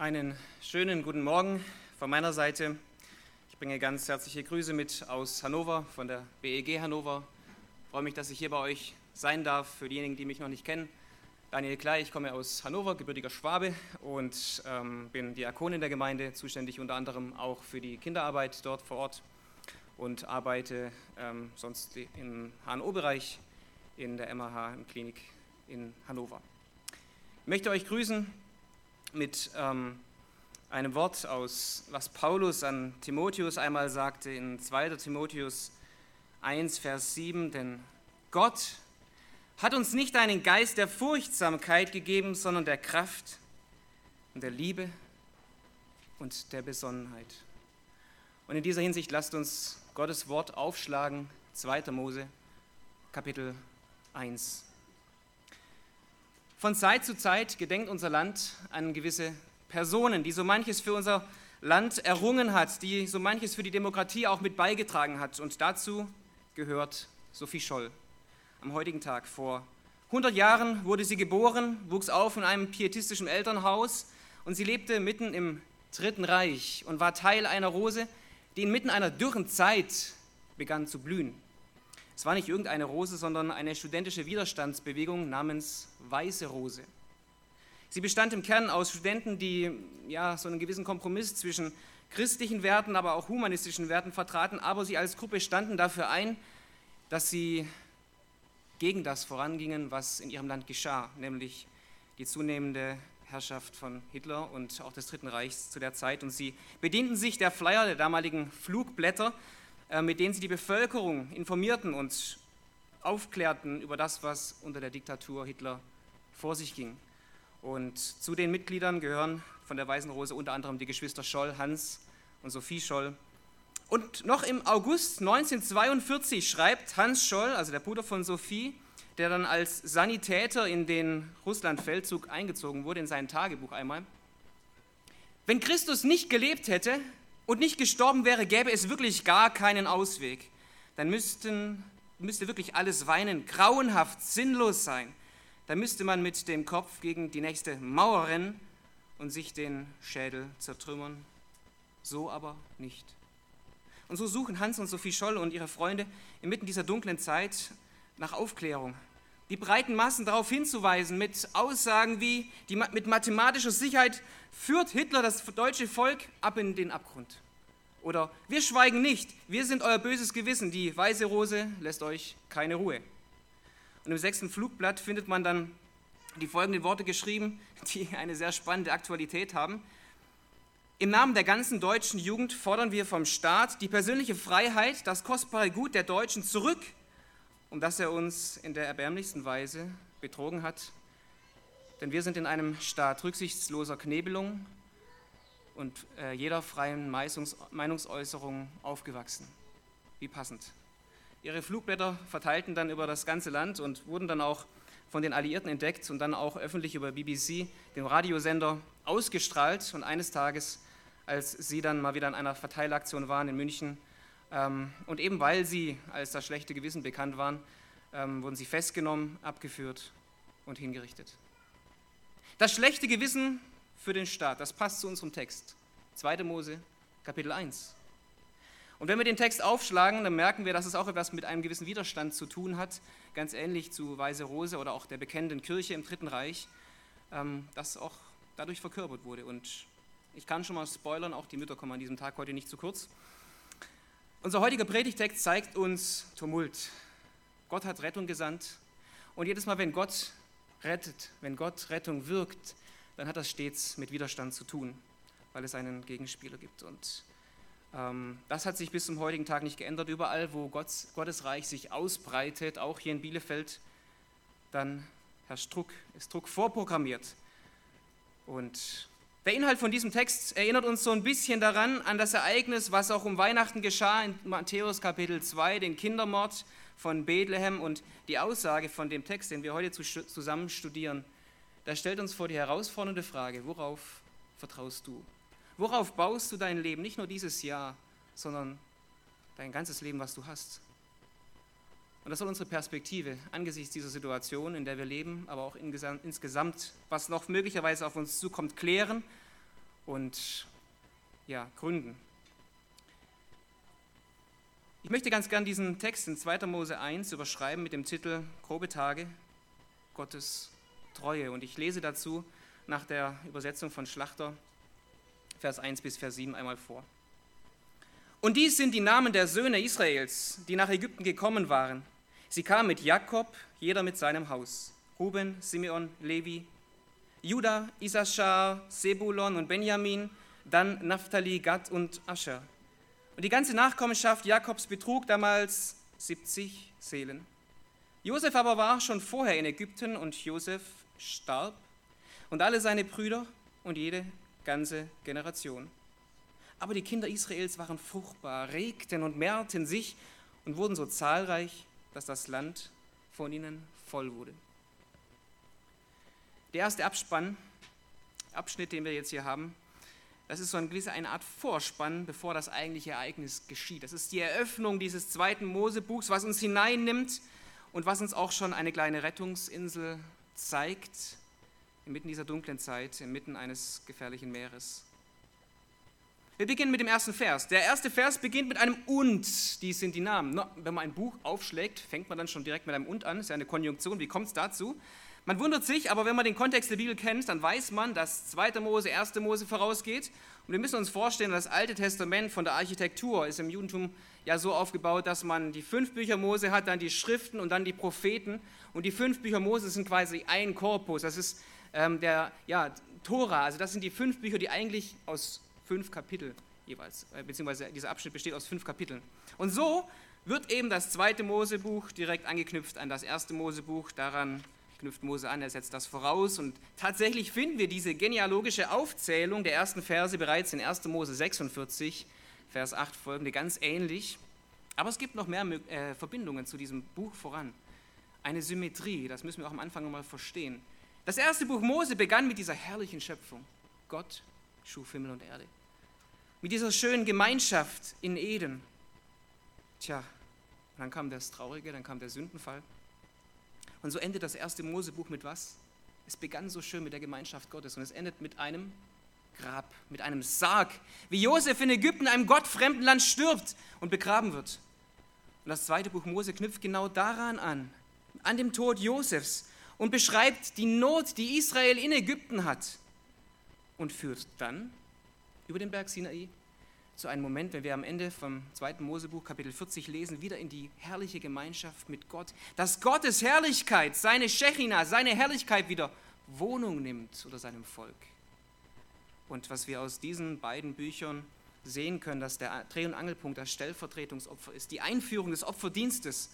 Einen schönen guten Morgen von meiner Seite. Ich bringe ganz herzliche Grüße mit aus Hannover, von der BEG Hannover. Ich freue mich, dass ich hier bei euch sein darf. Für diejenigen, die mich noch nicht kennen, Daniel Klei, ich komme aus Hannover, gebürtiger Schwabe und ähm, bin Diakon in der Gemeinde, zuständig unter anderem auch für die Kinderarbeit dort vor Ort und arbeite ähm, sonst im HNO-Bereich in der MAH im Klinik in Hannover. Ich möchte euch grüßen mit ähm, einem Wort aus, was Paulus an Timotheus einmal sagte in 2. Timotheus 1, Vers 7, denn Gott hat uns nicht einen Geist der Furchtsamkeit gegeben, sondern der Kraft und der Liebe und der Besonnenheit. Und in dieser Hinsicht lasst uns Gottes Wort aufschlagen, 2. Mose, Kapitel 1. Von Zeit zu Zeit gedenkt unser Land an gewisse Personen, die so manches für unser Land errungen hat, die so manches für die Demokratie auch mit beigetragen hat. Und dazu gehört Sophie Scholl. Am heutigen Tag vor 100 Jahren wurde sie geboren, wuchs auf in einem pietistischen Elternhaus und sie lebte mitten im Dritten Reich und war Teil einer Rose, die inmitten einer dürren Zeit begann zu blühen. Es war nicht irgendeine Rose, sondern eine studentische Widerstandsbewegung namens Weiße Rose. Sie bestand im Kern aus Studenten, die ja, so einen gewissen Kompromiss zwischen christlichen Werten, aber auch humanistischen Werten vertraten, aber sie als Gruppe standen dafür ein, dass sie gegen das vorangingen, was in ihrem Land geschah, nämlich die zunehmende Herrschaft von Hitler und auch des Dritten Reichs zu der Zeit. Und sie bedienten sich der Flyer der damaligen Flugblätter mit denen sie die Bevölkerung informierten und aufklärten über das, was unter der Diktatur Hitler vor sich ging. Und zu den Mitgliedern gehören von der Weißen Rose unter anderem die Geschwister Scholl, Hans und Sophie Scholl. Und noch im August 1942 schreibt Hans Scholl, also der Bruder von Sophie, der dann als Sanitäter in den Russlandfeldzug eingezogen wurde, in sein Tagebuch einmal, wenn Christus nicht gelebt hätte, und nicht gestorben wäre, gäbe es wirklich gar keinen Ausweg. Dann müssten, müsste wirklich alles weinen, grauenhaft, sinnlos sein. Dann müsste man mit dem Kopf gegen die nächste Mauer rennen und sich den Schädel zertrümmern. So aber nicht. Und so suchen Hans und Sophie Scholl und ihre Freunde inmitten dieser dunklen Zeit nach Aufklärung. Die breiten Massen darauf hinzuweisen mit Aussagen wie, die mit mathematischer Sicherheit führt Hitler das deutsche Volk ab in den Abgrund. Oder wir schweigen nicht, wir sind euer böses Gewissen, die weiße Rose lässt euch keine Ruhe. Und im sechsten Flugblatt findet man dann die folgenden Worte geschrieben, die eine sehr spannende Aktualität haben. Im Namen der ganzen deutschen Jugend fordern wir vom Staat die persönliche Freiheit, das kostbare Gut der Deutschen zurück, um das er uns in der erbärmlichsten Weise betrogen hat denn wir sind in einem Staat rücksichtsloser Knebelung und äh, jeder freien Meinungs Meinungsäußerung aufgewachsen. Wie passend. Ihre Flugblätter verteilten dann über das ganze Land und wurden dann auch von den Alliierten entdeckt und dann auch öffentlich über BBC, dem Radiosender, ausgestrahlt. Und eines Tages, als sie dann mal wieder in einer Verteilaktion waren in München, und eben weil sie als das schlechte Gewissen bekannt waren, ähm, wurden sie festgenommen, abgeführt und hingerichtet. Das schlechte Gewissen für den Staat, das passt zu unserem Text. 2. Mose, Kapitel 1. Und wenn wir den Text aufschlagen, dann merken wir, dass es auch etwas mit einem gewissen Widerstand zu tun hat, ganz ähnlich zu Weise Rose oder auch der bekennenden Kirche im Dritten Reich, ähm, das auch dadurch verkörpert wurde. Und ich kann schon mal spoilern, auch die Mütter kommen an diesem Tag heute nicht zu kurz. Unser heutiger Predigtext zeigt uns Tumult. Gott hat Rettung gesandt. Und jedes Mal, wenn Gott rettet, wenn Gott Rettung wirkt, dann hat das stets mit Widerstand zu tun, weil es einen Gegenspieler gibt. Und ähm, das hat sich bis zum heutigen Tag nicht geändert. Überall, wo Gott, Gottes Reich sich ausbreitet, auch hier in Bielefeld, dann herrscht Druck, ist Druck vorprogrammiert. Und der Inhalt von diesem Text erinnert uns so ein bisschen daran, an das Ereignis, was auch um Weihnachten geschah in Matthäus Kapitel 2, den Kindermord von Bethlehem und die Aussage von dem Text, den wir heute zusammen studieren, da stellt uns vor die herausfordernde Frage, worauf vertraust du? Worauf baust du dein Leben, nicht nur dieses Jahr, sondern dein ganzes Leben, was du hast? Und das soll unsere Perspektive angesichts dieser Situation, in der wir leben, aber auch insgesamt, was noch möglicherweise auf uns zukommt, klären und ja, gründen. Ich möchte ganz gern diesen Text in 2. Mose 1 überschreiben mit dem Titel Grobe Tage Gottes Treue. Und ich lese dazu nach der Übersetzung von Schlachter Vers 1 bis Vers 7 einmal vor. Und dies sind die Namen der Söhne Israels, die nach Ägypten gekommen waren. Sie kamen mit Jakob, jeder mit seinem Haus. Ruben, Simeon, Levi, Judah, Issachar, Sebulon und Benjamin, dann Naphtali, Gad und Ascher. Und die ganze Nachkommenschaft Jakobs betrug damals 70 Seelen. Josef aber war schon vorher in Ägypten und Josef starb und alle seine Brüder und jede ganze Generation. Aber die Kinder Israels waren fruchtbar, regten und mehrten sich und wurden so zahlreich, dass das Land von ihnen voll wurde. Der erste Abspann, Abschnitt, den wir jetzt hier haben, das ist so eine gewisse eine Art Vorspann, bevor das eigentliche Ereignis geschieht. Das ist die Eröffnung dieses zweiten Mosebuchs, was uns hineinnimmt und was uns auch schon eine kleine Rettungsinsel zeigt, inmitten dieser dunklen Zeit, inmitten eines gefährlichen Meeres. Wir beginnen mit dem ersten Vers. Der erste Vers beginnt mit einem Und. Dies sind die Namen. Wenn man ein Buch aufschlägt, fängt man dann schon direkt mit einem Und an. Das ist ja eine Konjunktion. Wie kommt es dazu? Man wundert sich, aber wenn man den Kontext der Bibel kennt, dann weiß man, dass 2. Mose, 1. Mose vorausgeht. Und wir müssen uns vorstellen, das Alte Testament von der Architektur ist im Judentum ja so aufgebaut, dass man die fünf Bücher Mose hat, dann die Schriften und dann die Propheten. Und die fünf Bücher Mose sind quasi ein Korpus. Das ist ähm, der ja, Tora. Also das sind die fünf Bücher, die eigentlich aus fünf Kapitel jeweils, äh, beziehungsweise dieser Abschnitt besteht aus fünf Kapiteln. Und so wird eben das zweite Mosebuch direkt angeknüpft an das erste Mosebuch. Daran knüpft Mose an, er setzt das voraus. Und tatsächlich finden wir diese genealogische Aufzählung der ersten Verse bereits in 1. Mose 46, Vers 8 folgende, ganz ähnlich. Aber es gibt noch mehr äh, Verbindungen zu diesem Buch voran. Eine Symmetrie, das müssen wir auch am Anfang nochmal verstehen. Das erste Buch Mose begann mit dieser herrlichen Schöpfung. Gott schuf Himmel und Erde. Mit dieser schönen Gemeinschaft in Eden. Tja, dann kam das Traurige, dann kam der Sündenfall. Und so endet das erste Mosebuch mit was? Es begann so schön mit der Gemeinschaft Gottes und es endet mit einem Grab, mit einem Sarg, wie Josef in Ägypten, einem gottfremden Land stirbt und begraben wird. Und das zweite Buch Mose knüpft genau daran an, an dem Tod Josefs und beschreibt die Not, die Israel in Ägypten hat und führt dann über den Berg Sinai zu einem Moment, wenn wir am Ende vom zweiten Mosebuch Kapitel 40 lesen, wieder in die herrliche Gemeinschaft mit Gott, dass Gottes Herrlichkeit, seine Shechina, seine Herrlichkeit wieder Wohnung nimmt unter seinem Volk. Und was wir aus diesen beiden Büchern sehen können, dass der Dreh- und Angelpunkt das Stellvertretungsopfer ist, die Einführung des Opferdienstes,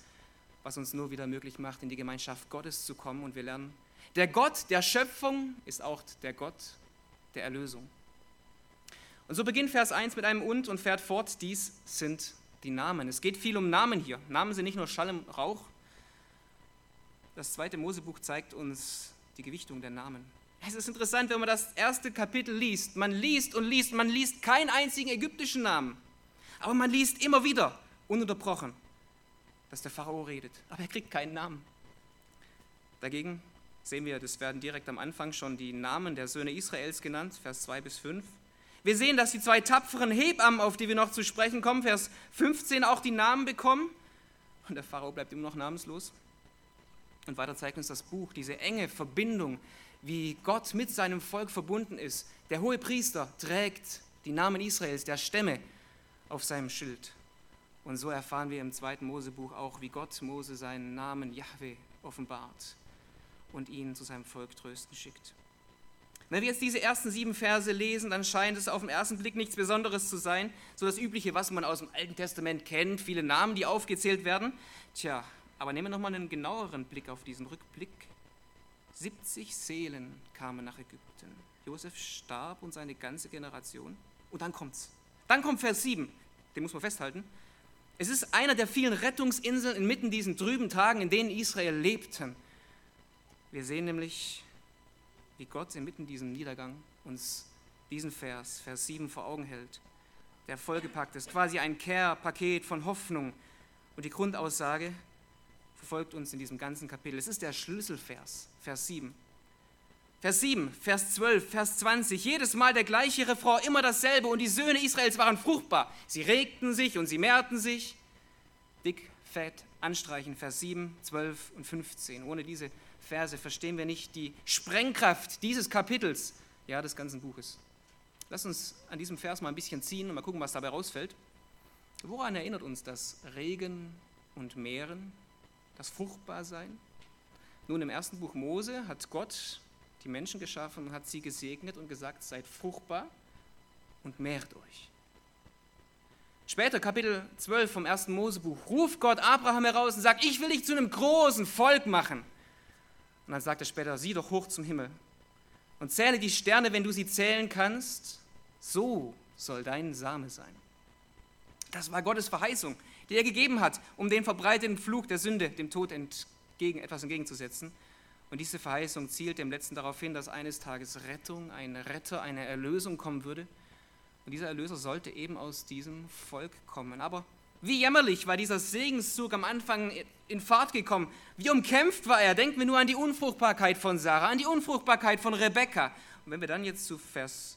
was uns nur wieder möglich macht, in die Gemeinschaft Gottes zu kommen. Und wir lernen, der Gott der Schöpfung ist auch der Gott der Erlösung. Und so beginnt Vers 1 mit einem Und und fährt fort, dies sind die Namen. Es geht viel um Namen hier. Namen sind nicht nur Schall im Rauch. Das zweite Mosebuch zeigt uns die Gewichtung der Namen. Es ist interessant, wenn man das erste Kapitel liest. Man liest und liest, man liest keinen einzigen ägyptischen Namen. Aber man liest immer wieder, ununterbrochen, dass der Pharao redet. Aber er kriegt keinen Namen. Dagegen sehen wir, das werden direkt am Anfang schon die Namen der Söhne Israels genannt, Vers 2 bis 5. Wir sehen, dass die zwei tapferen Hebammen, auf die wir noch zu sprechen kommen, Vers 15 auch die Namen bekommen. Und der Pharao bleibt immer noch namenslos. Und weiter zeigt uns das Buch diese enge Verbindung, wie Gott mit seinem Volk verbunden ist. Der hohe Priester trägt die Namen Israels, der Stämme, auf seinem Schild. Und so erfahren wir im zweiten Mosebuch auch, wie Gott Mose seinen Namen Yahweh offenbart und ihn zu seinem Volk trösten schickt. Wenn wir jetzt diese ersten sieben Verse lesen, dann scheint es auf den ersten Blick nichts Besonderes zu sein, so das Übliche, was man aus dem Alten Testament kennt, viele Namen, die aufgezählt werden. Tja, aber nehmen wir nochmal einen genaueren Blick auf diesen Rückblick. 70 Seelen kamen nach Ägypten. Josef starb und seine ganze Generation. Und dann kommt's. Dann kommt Vers 7, den muss man festhalten. Es ist einer der vielen Rettungsinseln inmitten diesen trüben Tagen, in denen Israel lebten. Wir sehen nämlich wie Gott inmitten diesem Niedergang uns diesen Vers, Vers 7 vor Augen hält, der vollgepackt ist, quasi ein Care-Paket von Hoffnung. Und die Grundaussage verfolgt uns in diesem ganzen Kapitel. Es ist der Schlüsselvers, Vers 7. Vers 7, Vers 12, Vers 20, jedes Mal der gleiche Refrain, immer dasselbe. Und die Söhne Israels waren fruchtbar. Sie regten sich und sie mehrten sich. Dick, fett, anstreichen, Vers 7, 12 und 15. Ohne diese Verse verstehen wir nicht die Sprengkraft dieses Kapitels, ja, des ganzen Buches. Lass uns an diesem Vers mal ein bisschen ziehen und mal gucken, was dabei rausfällt. Woran erinnert uns das Regen und Meeren, das Fruchtbarsein? Nun, im ersten Buch Mose hat Gott die Menschen geschaffen und hat sie gesegnet und gesagt, seid fruchtbar und mehrt euch. Später, Kapitel 12 vom ersten Mosebuch, ruft Gott Abraham heraus und sagt, ich will dich zu einem großen Volk machen. Und dann sagt er später, sieh doch hoch zum Himmel und zähle die Sterne, wenn du sie zählen kannst. So soll dein Same sein. Das war Gottes Verheißung, die er gegeben hat, um den verbreiteten Flug der Sünde, dem Tod entgegen, etwas entgegenzusetzen. Und diese Verheißung zielte im letzten darauf hin, dass eines Tages Rettung, ein Retter, eine Erlösung kommen würde. Und dieser Erlöser sollte eben aus diesem Volk kommen. Aber wie jämmerlich war dieser Segenszug am Anfang in Fahrt gekommen. Wie umkämpft war er. Denken wir nur an die Unfruchtbarkeit von Sarah, an die Unfruchtbarkeit von Rebekka. Und wenn wir dann jetzt zu Vers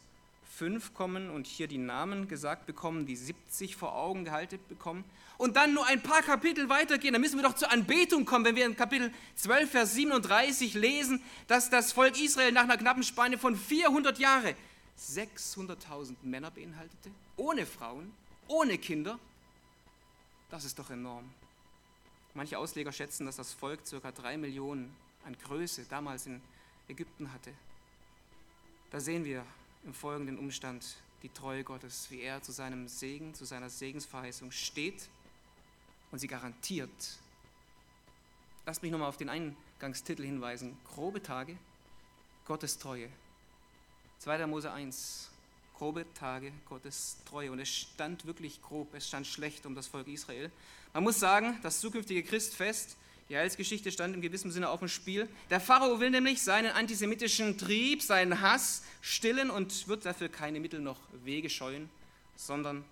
5 kommen und hier die Namen gesagt bekommen, die 70 vor Augen gehalten bekommen und dann nur ein paar Kapitel weitergehen, dann müssen wir doch zur Anbetung kommen, wenn wir in Kapitel 12, Vers 37 lesen, dass das Volk Israel nach einer knappen Spanne von 400 Jahren 600.000 Männer beinhaltete, ohne Frauen, ohne Kinder. Das ist doch enorm. Manche Ausleger schätzen, dass das Volk ca. 3 Millionen an Größe damals in Ägypten hatte. Da sehen wir, im folgenden Umstand die Treue Gottes, wie er zu seinem Segen, zu seiner Segensverheißung steht und sie garantiert. Lasst mich nochmal auf den Eingangstitel hinweisen. Grobe Tage, Gottes Treue. 2. Mose 1, grobe Tage, Gottes Treue. Und es stand wirklich grob, es stand schlecht um das Volk Israel. Man muss sagen, das zukünftige Christfest die Heilsgeschichte stand in gewissem Sinne auf dem Spiel. Der Pharao will nämlich seinen antisemitischen Trieb, seinen Hass stillen und wird dafür keine Mittel noch Wege scheuen, sondern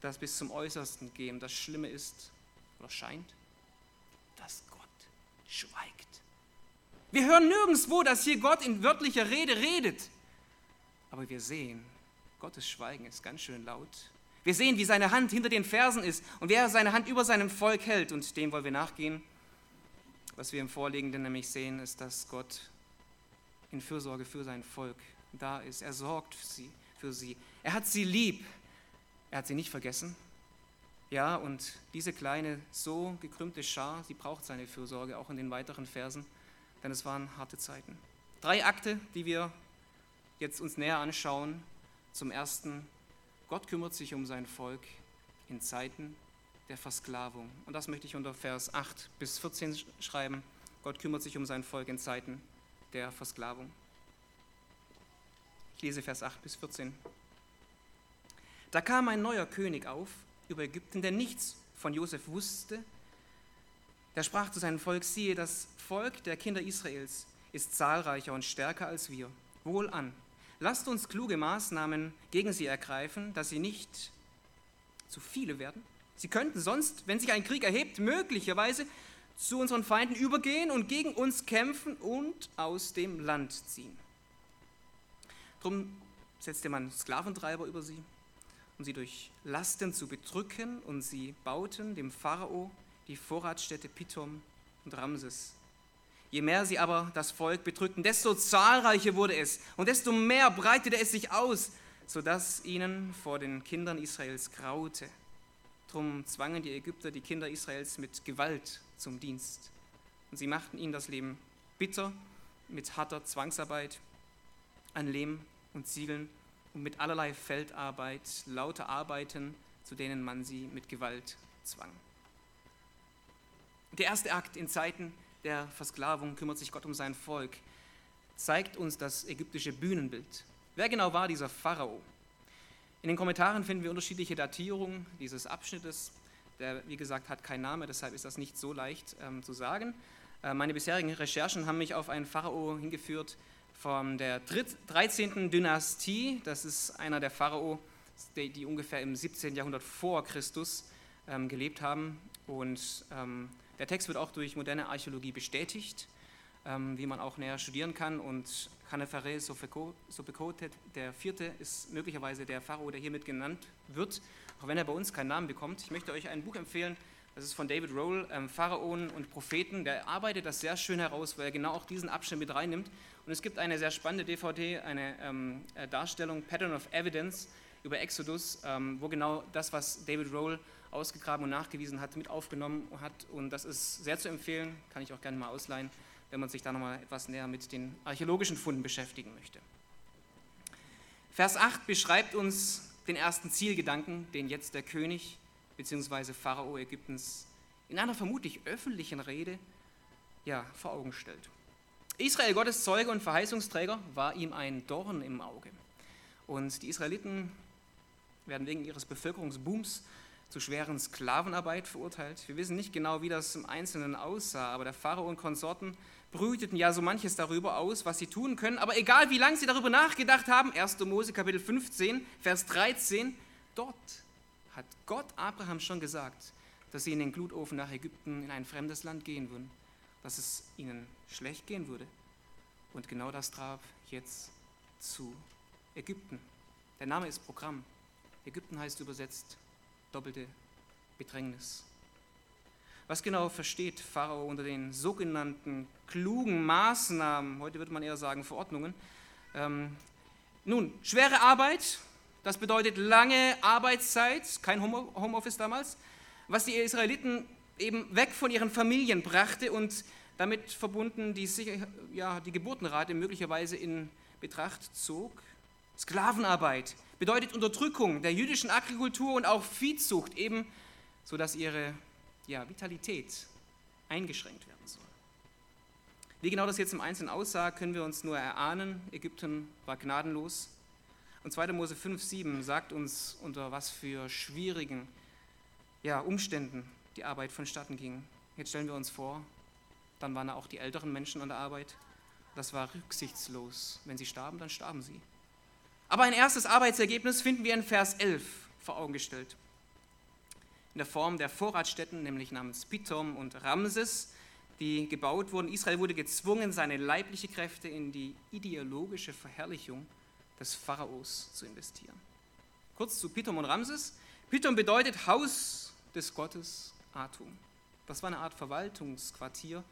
das bis zum Äußersten gehen. Das Schlimme ist, oder scheint, dass Gott schweigt. Wir hören nirgendwo, dass hier Gott in wörtlicher Rede redet. Aber wir sehen, Gottes Schweigen ist ganz schön laut. Wir sehen, wie seine Hand hinter den Fersen ist und wer seine Hand über seinem Volk hält. Und dem wollen wir nachgehen. Was wir im Vorliegenden nämlich sehen, ist, dass Gott in Fürsorge für sein Volk da ist. Er sorgt für sie, für sie. Er hat sie lieb. Er hat sie nicht vergessen. Ja, und diese kleine, so gekrümmte Schar, sie braucht seine Fürsorge auch in den weiteren Versen, denn es waren harte Zeiten. Drei Akte, die wir jetzt uns näher anschauen. Zum ersten, Gott kümmert sich um sein Volk in Zeiten der Versklavung. Und das möchte ich unter Vers 8 bis 14 schreiben. Gott kümmert sich um sein Volk in Zeiten der Versklavung. Ich lese Vers 8 bis 14. Da kam ein neuer König auf über Ägypten, der nichts von Josef wusste. Der sprach zu seinem Volk, siehe, das Volk der Kinder Israels ist zahlreicher und stärker als wir. Wohlan, lasst uns kluge Maßnahmen gegen sie ergreifen, dass sie nicht zu viele werden Sie könnten sonst, wenn sich ein Krieg erhebt, möglicherweise zu unseren Feinden übergehen und gegen uns kämpfen und aus dem Land ziehen. Darum setzte man Sklaventreiber über sie, um sie durch Lasten zu bedrücken, und sie bauten dem Pharao die Vorratsstädte Pithom und Ramses. Je mehr sie aber das Volk bedrückten, desto zahlreicher wurde es und desto mehr breitete es sich aus, sodass ihnen vor den Kindern Israels graute. Darum zwangen die Ägypter die Kinder Israels mit Gewalt zum Dienst. Und sie machten ihnen das Leben bitter mit harter Zwangsarbeit an Lehm und Ziegeln und mit allerlei Feldarbeit, lauter Arbeiten, zu denen man sie mit Gewalt zwang. Der erste Akt in Zeiten der Versklavung kümmert sich Gott um sein Volk, zeigt uns das ägyptische Bühnenbild. Wer genau war dieser Pharao? In den Kommentaren finden wir unterschiedliche Datierungen dieses Abschnittes. Der, wie gesagt, hat keinen Namen, deshalb ist das nicht so leicht ähm, zu sagen. Äh, meine bisherigen Recherchen haben mich auf einen Pharao hingeführt von der 13. Dynastie. Das ist einer der Pharao, die, die ungefähr im 17. Jahrhundert vor Christus ähm, gelebt haben. Und ähm, der Text wird auch durch moderne Archäologie bestätigt. ähm, wie man auch näher studieren kann. Und Khanefare Sopekote, der vierte, ist möglicherweise der Pharao, der hiermit genannt wird, auch wenn er bei uns keinen Namen bekommt. Ich möchte euch ein Buch empfehlen, das ist von David Roll, ähm, Pharaonen und Propheten. Der arbeitet das sehr schön heraus, weil er genau auch diesen Abschnitt mit reinnimmt. Und es gibt eine sehr spannende DVD, eine ähm, äh, Darstellung, Pattern of Evidence, über Exodus, ähm, wo genau das, was David Roll ausgegraben und nachgewiesen hat, mit aufgenommen hat. Und das ist sehr zu empfehlen, kann ich auch gerne mal ausleihen, wenn man sich da nochmal etwas näher mit den archäologischen Funden beschäftigen möchte. Vers 8 beschreibt uns den ersten Zielgedanken, den jetzt der König bzw. Pharao Ägyptens in einer vermutlich öffentlichen Rede ja, vor Augen stellt. Israel, Gottes Zeuge und Verheißungsträger, war ihm ein Dorn im Auge. Und die Israeliten werden wegen ihres Bevölkerungsbooms zu schweren Sklavenarbeit verurteilt. Wir wissen nicht genau, wie das im Einzelnen aussah, aber der Pharao und Konsorten brüteten ja so manches darüber aus, was sie tun können. Aber egal, wie lange sie darüber nachgedacht haben, 1. Mose Kapitel 15, Vers 13, dort hat Gott Abraham schon gesagt, dass sie in den Glutofen nach Ägypten in ein fremdes Land gehen würden, dass es ihnen schlecht gehen würde. Und genau das traf jetzt zu Ägypten. Der Name ist Programm. Ägypten heißt übersetzt doppelte Bedrängnis. Was genau versteht Pharao unter den sogenannten klugen Maßnahmen, heute würde man eher sagen Verordnungen? Ähm, nun, schwere Arbeit, das bedeutet lange Arbeitszeit, kein Homeoffice damals, was die Israeliten eben weg von ihren Familien brachte und damit verbunden die, ja, die Geburtenrate möglicherweise in Betracht zog. Sklavenarbeit bedeutet Unterdrückung der jüdischen Agrikultur und auch Viehzucht, eben sodass ihre ja, Vitalität eingeschränkt werden soll. Wie genau das jetzt im Einzelnen aussah, können wir uns nur erahnen. Ägypten war gnadenlos. Und 2. Mose 5, 7 sagt uns, unter was für schwierigen ja, Umständen die Arbeit vonstatten ging. Jetzt stellen wir uns vor, dann waren auch die älteren Menschen an der Arbeit. Das war rücksichtslos. Wenn sie starben, dann starben sie. Aber ein erstes Arbeitsergebnis finden wir in Vers 11 vor Augen gestellt. In der Form der Vorratsstätten, nämlich namens Pithom und Ramses, die gebaut wurden. Israel wurde gezwungen, seine leibliche Kräfte in die ideologische Verherrlichung des Pharaos zu investieren. Kurz zu Pithom und Ramses. Pithom bedeutet Haus des Gottes Atum. Das war eine Art Verwaltungsquartier,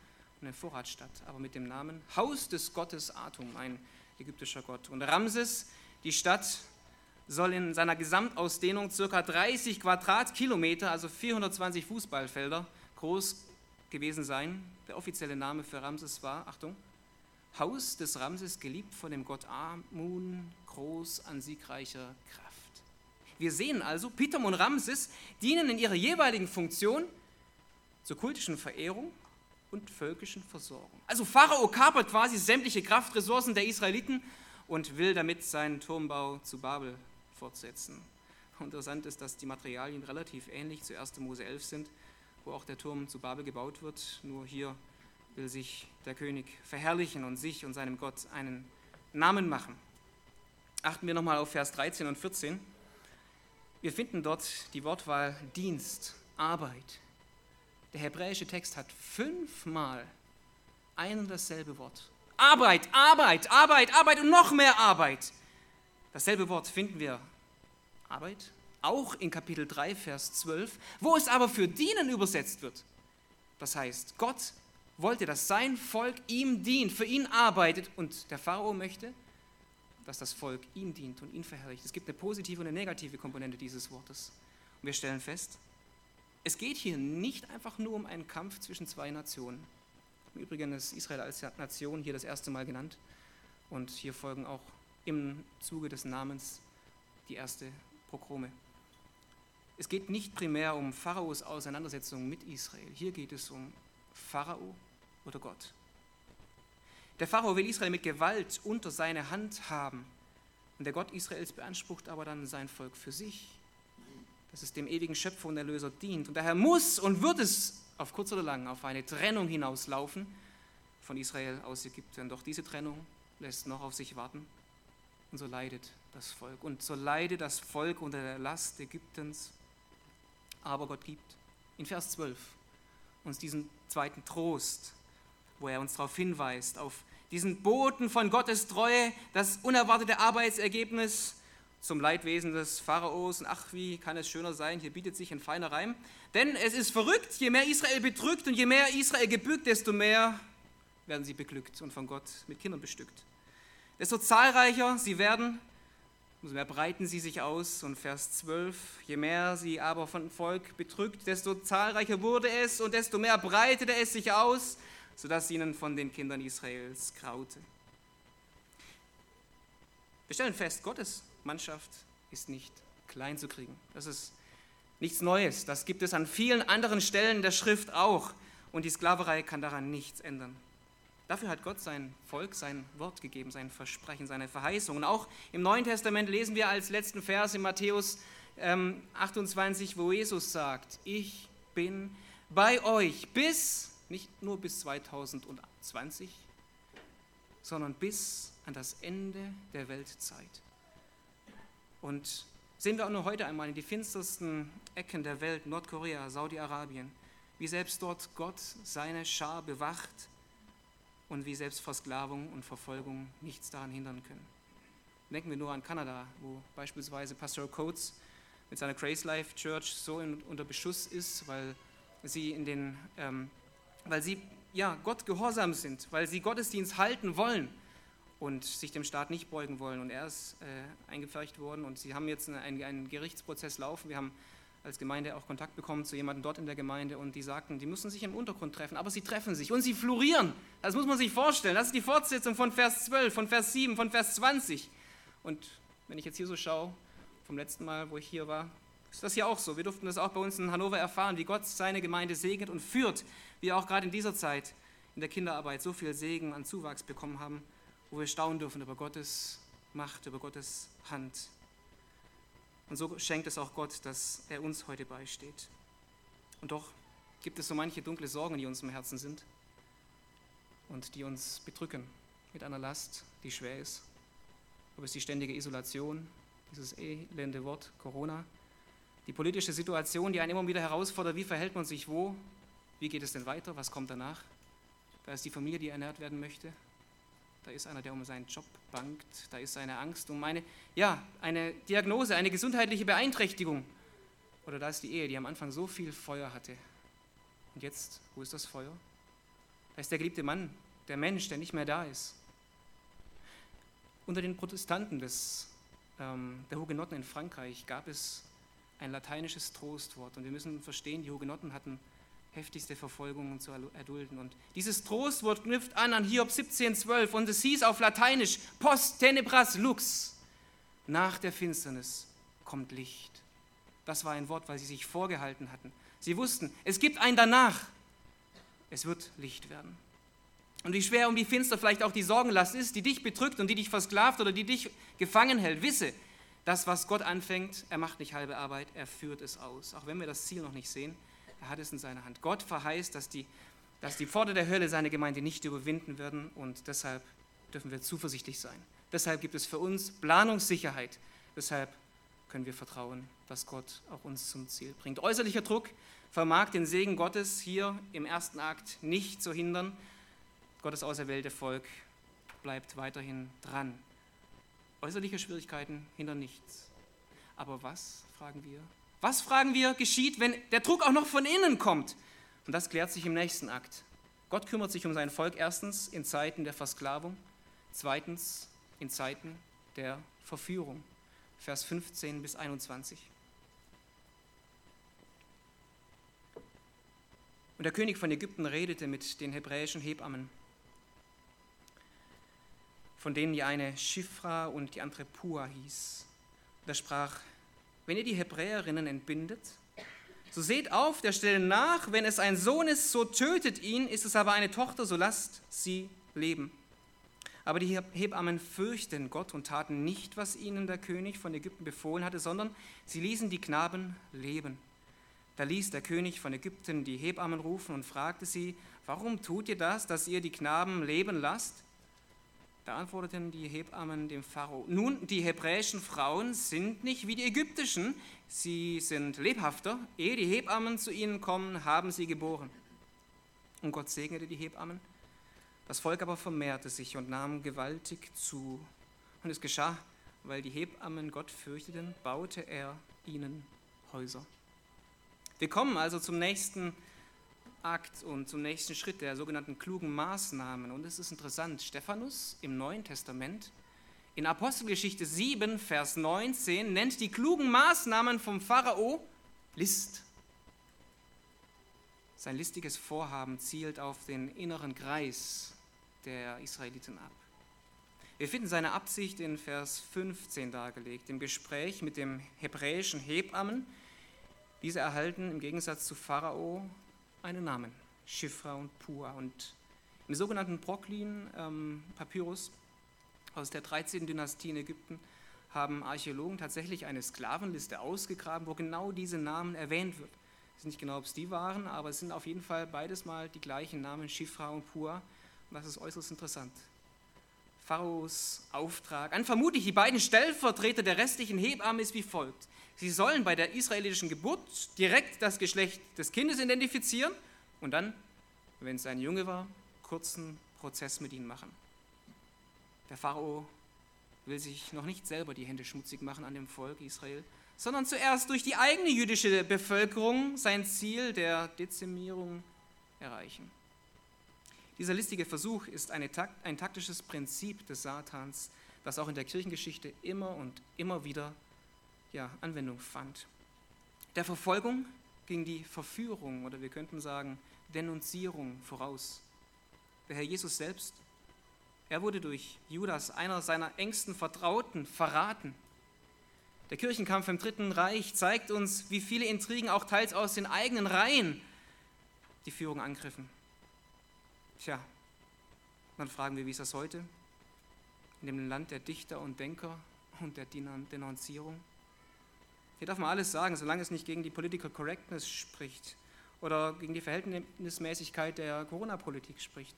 eine Vorratsstadt, aber mit dem Namen Haus des Gottes Atum, ein ägyptischer Gott. Und Ramses, die Stadt, soll in seiner Gesamtausdehnung ca. 30 Quadratkilometer, also 420 Fußballfelder, groß gewesen sein. Der offizielle Name für Ramses war, Achtung, Haus des Ramses, geliebt von dem Gott Amun, groß an siegreicher Kraft. Wir sehen also, Pithom und Ramses dienen in ihrer jeweiligen Funktion zur kultischen Verehrung und völkischen Versorgung. Also Pharao kapert quasi sämtliche Kraftressourcen der Israeliten und will damit seinen Turmbau zu Babel fortsetzen. Interessant ist, dass die Materialien relativ ähnlich zu 1. Mose 11 sind, wo auch der Turm zu Babel gebaut wird, nur hier will sich der König verherrlichen und sich und seinem Gott einen Namen machen. Achten wir nochmal auf Vers 13 und 14. Wir finden dort die Wortwahl Dienst, Arbeit. Der hebräische Text hat fünfmal ein und dasselbe Wort. Arbeit, Arbeit, Arbeit, Arbeit und noch mehr Arbeit. Dasselbe Wort finden wir Arbeit auch in Kapitel 3, Vers 12, wo es aber für dienen übersetzt wird. Das heißt, Gott wollte, dass sein Volk ihm dient, für ihn arbeitet und der Pharao möchte, dass das Volk ihm dient und ihn verherrlicht. Es gibt eine positive und eine negative Komponente dieses Wortes. Und wir stellen fest, es geht hier nicht einfach nur um einen Kampf zwischen zwei Nationen. Im Übrigen ist Israel als Nation hier das erste Mal genannt und hier folgen auch im Zuge des Namens die erste Pogrome. Es geht nicht primär um Pharaos Auseinandersetzung mit Israel. Hier geht es um Pharao oder Gott. Der Pharao will Israel mit Gewalt unter seine Hand haben. Und der Gott Israels beansprucht aber dann sein Volk für sich, dass es dem ewigen Schöpfer und Erlöser dient. Und daher muss und wird es auf kurz oder lang auf eine Trennung hinauslaufen von Israel aus Ägypten. Doch diese Trennung lässt noch auf sich warten. Und so leidet das Volk. Und so leidet das Volk unter der Last Ägyptens. Aber Gott gibt in Vers 12 uns diesen zweiten Trost, wo er uns darauf hinweist, auf diesen Boten von Gottes Treue, das unerwartete Arbeitsergebnis zum Leidwesen des Pharaos. Und ach, wie kann es schöner sein, hier bietet sich ein feiner Reim. Denn es ist verrückt, je mehr Israel betrügt und je mehr Israel gebückt, desto mehr werden sie beglückt und von Gott mit Kindern bestückt. Desto zahlreicher sie werden, umso mehr breiten sie sich aus. Und Vers 12, je mehr sie aber von Volk betrügt, desto zahlreicher wurde es und desto mehr breitete es sich aus, sodass ihnen von den Kindern Israels graute. Wir stellen fest, Gottes Mannschaft ist nicht klein zu kriegen. Das ist nichts Neues. Das gibt es an vielen anderen Stellen der Schrift auch. Und die Sklaverei kann daran nichts ändern. Dafür hat Gott sein Volk sein Wort gegeben, sein Versprechen, seine Verheißung. Und auch im Neuen Testament lesen wir als letzten Vers in Matthäus ähm, 28, wo Jesus sagt, ich bin bei euch bis, nicht nur bis 2020, sondern bis an das Ende der Weltzeit. Und sehen wir auch nur heute einmal in die finstersten Ecken der Welt, Nordkorea, Saudi-Arabien, wie selbst dort Gott seine Schar bewacht und wie selbst Versklavung und Verfolgung nichts daran hindern können. Denken wir nur an Kanada, wo beispielsweise Pastor Coates mit seiner Grace Life Church so in, unter Beschuss ist, weil sie in den, ähm, weil sie ja Gott gehorsam sind, weil sie Gottesdienst halten wollen und sich dem Staat nicht beugen wollen. Und er ist äh, eingepfercht worden und sie haben jetzt einen, einen, Gerichtsprozess laufen. Wir haben als Gemeinde auch Kontakt bekommen zu jemandem dort in der Gemeinde und die sagten, die müssen sich im Untergrund treffen, aber sie treffen sich und sie florieren. Das muss man sich vorstellen. Das ist die Fortsetzung von Vers 12, von Vers 7, von Vers 20. Und wenn ich jetzt hier so schaue, vom letzten Mal, wo ich hier war, ist das ja auch so. Wir durften das auch bei uns in Hannover erfahren, wie Gott seine Gemeinde segnet und führt, wie auch gerade in dieser Zeit in der Kinderarbeit so viel Segen an Zuwachs bekommen haben wo wir staunen dürfen über Gottes Macht, über Gottes Hand. Und so schenkt es auch Gott, dass er uns heute beisteht. Und doch gibt es so manche dunkle Sorgen, die uns im Herzen sind und die uns bedrücken mit einer Last, die schwer ist. Ob es die ständige Isolation, dieses elende Wort Corona, die politische Situation, die einen immer wieder herausfordert, wie verhält man sich wo, wie geht es denn weiter, was kommt danach. Da ist die Familie, die ernährt werden möchte, da ist einer, der um seinen Job bangt, da ist eine Angst um eine, ja, eine Diagnose, eine gesundheitliche Beeinträchtigung. Oder da ist die Ehe, die am Anfang so viel Feuer hatte. Und jetzt, wo ist das Feuer? Da ist der geliebte Mann, der Mensch, der nicht mehr da ist. Unter den Protestanten des, ähm, der Hugenotten in Frankreich gab es ein lateinisches Trostwort. Und wir müssen verstehen, die Hugenotten hatten heftigste Verfolgungen zu erdulden. Und dieses Trostwort knüpft an an Hiob 17,12 und es hieß auf Lateinisch Post tenebras lux. Nach der Finsternis kommt Licht. Das war ein Wort, weil sie sich vorgehalten hatten. Sie wussten, es gibt ein danach. Es wird Licht werden. Und wie schwer um die Finster vielleicht auch die Sorgenlast ist, die dich bedrückt und die dich versklavt oder die dich gefangen hält, wisse, das, was Gott anfängt, er macht nicht halbe Arbeit, er führt es aus. Auch wenn wir das Ziel noch nicht sehen, er hat es in seiner Hand. Gott verheißt, dass die, dass die Pforte der Hölle seine Gemeinde nicht überwinden werden und deshalb dürfen wir zuversichtlich sein. Deshalb gibt es für uns Planungssicherheit. Deshalb können wir vertrauen, dass Gott auch uns zum Ziel bringt. Äußerlicher Druck vermag den Segen Gottes hier im ersten Akt nicht zu hindern. Gottes auserwählte Volk bleibt weiterhin dran. Äußerliche Schwierigkeiten hindern nichts. Aber was, fragen wir, was, fragen wir, geschieht, wenn der Druck auch noch von innen kommt? Und das klärt sich im nächsten Akt. Gott kümmert sich um sein Volk erstens in Zeiten der Versklavung, zweitens in Zeiten der Verführung. Vers 15 bis 21. Und der König von Ägypten redete mit den hebräischen Hebammen, von denen die eine Schifra und die andere Pua hieß. Er sprach, wenn ihr die Hebräerinnen entbindet, so seht auf der Stelle nach, wenn es ein Sohn ist, so tötet ihn, ist es aber eine Tochter, so lasst sie leben. Aber die Hebammen fürchten Gott und taten nicht, was ihnen der König von Ägypten befohlen hatte, sondern sie ließen die Knaben leben. Da ließ der König von Ägypten die Hebammen rufen und fragte sie, warum tut ihr das, dass ihr die Knaben leben lasst? Da antworteten die Hebammen dem Pharao, nun, die hebräischen Frauen sind nicht wie die ägyptischen, sie sind lebhafter. Ehe die Hebammen zu ihnen kommen, haben sie geboren. Und Gott segnete die Hebammen. Das Volk aber vermehrte sich und nahm gewaltig zu. Und es geschah, weil die Hebammen Gott fürchteten, baute er ihnen Häuser. Wir kommen also zum nächsten Akt und zum nächsten Schritt der sogenannten klugen Maßnahmen. Und es ist interessant, Stephanus im Neuen Testament in Apostelgeschichte 7, Vers 19 nennt die klugen Maßnahmen vom Pharao List. Sein listiges Vorhaben zielt auf den inneren Kreis der Israeliten ab. Wir finden seine Absicht in Vers 15 dargelegt, im Gespräch mit dem hebräischen Hebammen. Diese erhalten im Gegensatz zu Pharao einen Namen, Shifra und Pua. Und im sogenannten Brooklyn-Papyrus ähm, aus der 13. Dynastie in Ägypten haben Archäologen tatsächlich eine Sklavenliste ausgegraben, wo genau diese Namen erwähnt wird. Ich weiß nicht genau, ob es die waren, aber es sind auf jeden Fall beides mal die gleichen Namen, Shifra und Pua. Und das ist äußerst interessant. Pharaos Auftrag an vermutlich die beiden Stellvertreter der restlichen Hebammen ist wie folgt. Sie sollen bei der israelischen Geburt direkt das Geschlecht des Kindes identifizieren und dann, wenn es ein Junge war, kurzen Prozess mit ihm machen. Der Pharao will sich noch nicht selber die Hände schmutzig machen an dem Volk Israel, sondern zuerst durch die eigene jüdische Bevölkerung sein Ziel der Dezimierung erreichen. Dieser listige Versuch ist eine, ein taktisches Prinzip des Satans, das auch in der Kirchengeschichte immer und immer wieder ja, Anwendung fand. Der Verfolgung ging die Verführung oder wir könnten sagen Denunzierung voraus. Der Herr Jesus selbst, er wurde durch Judas, einer seiner engsten Vertrauten, verraten. Der Kirchenkampf im Dritten Reich zeigt uns, wie viele Intrigen auch teils aus den eigenen Reihen die Führung angriffen. Tja, dann fragen wir, wie ist das heute? In dem Land der Dichter und Denker und der Denunzierung? Hier darf man alles sagen, solange es nicht gegen die Political Correctness spricht oder gegen die Verhältnismäßigkeit der Corona-Politik spricht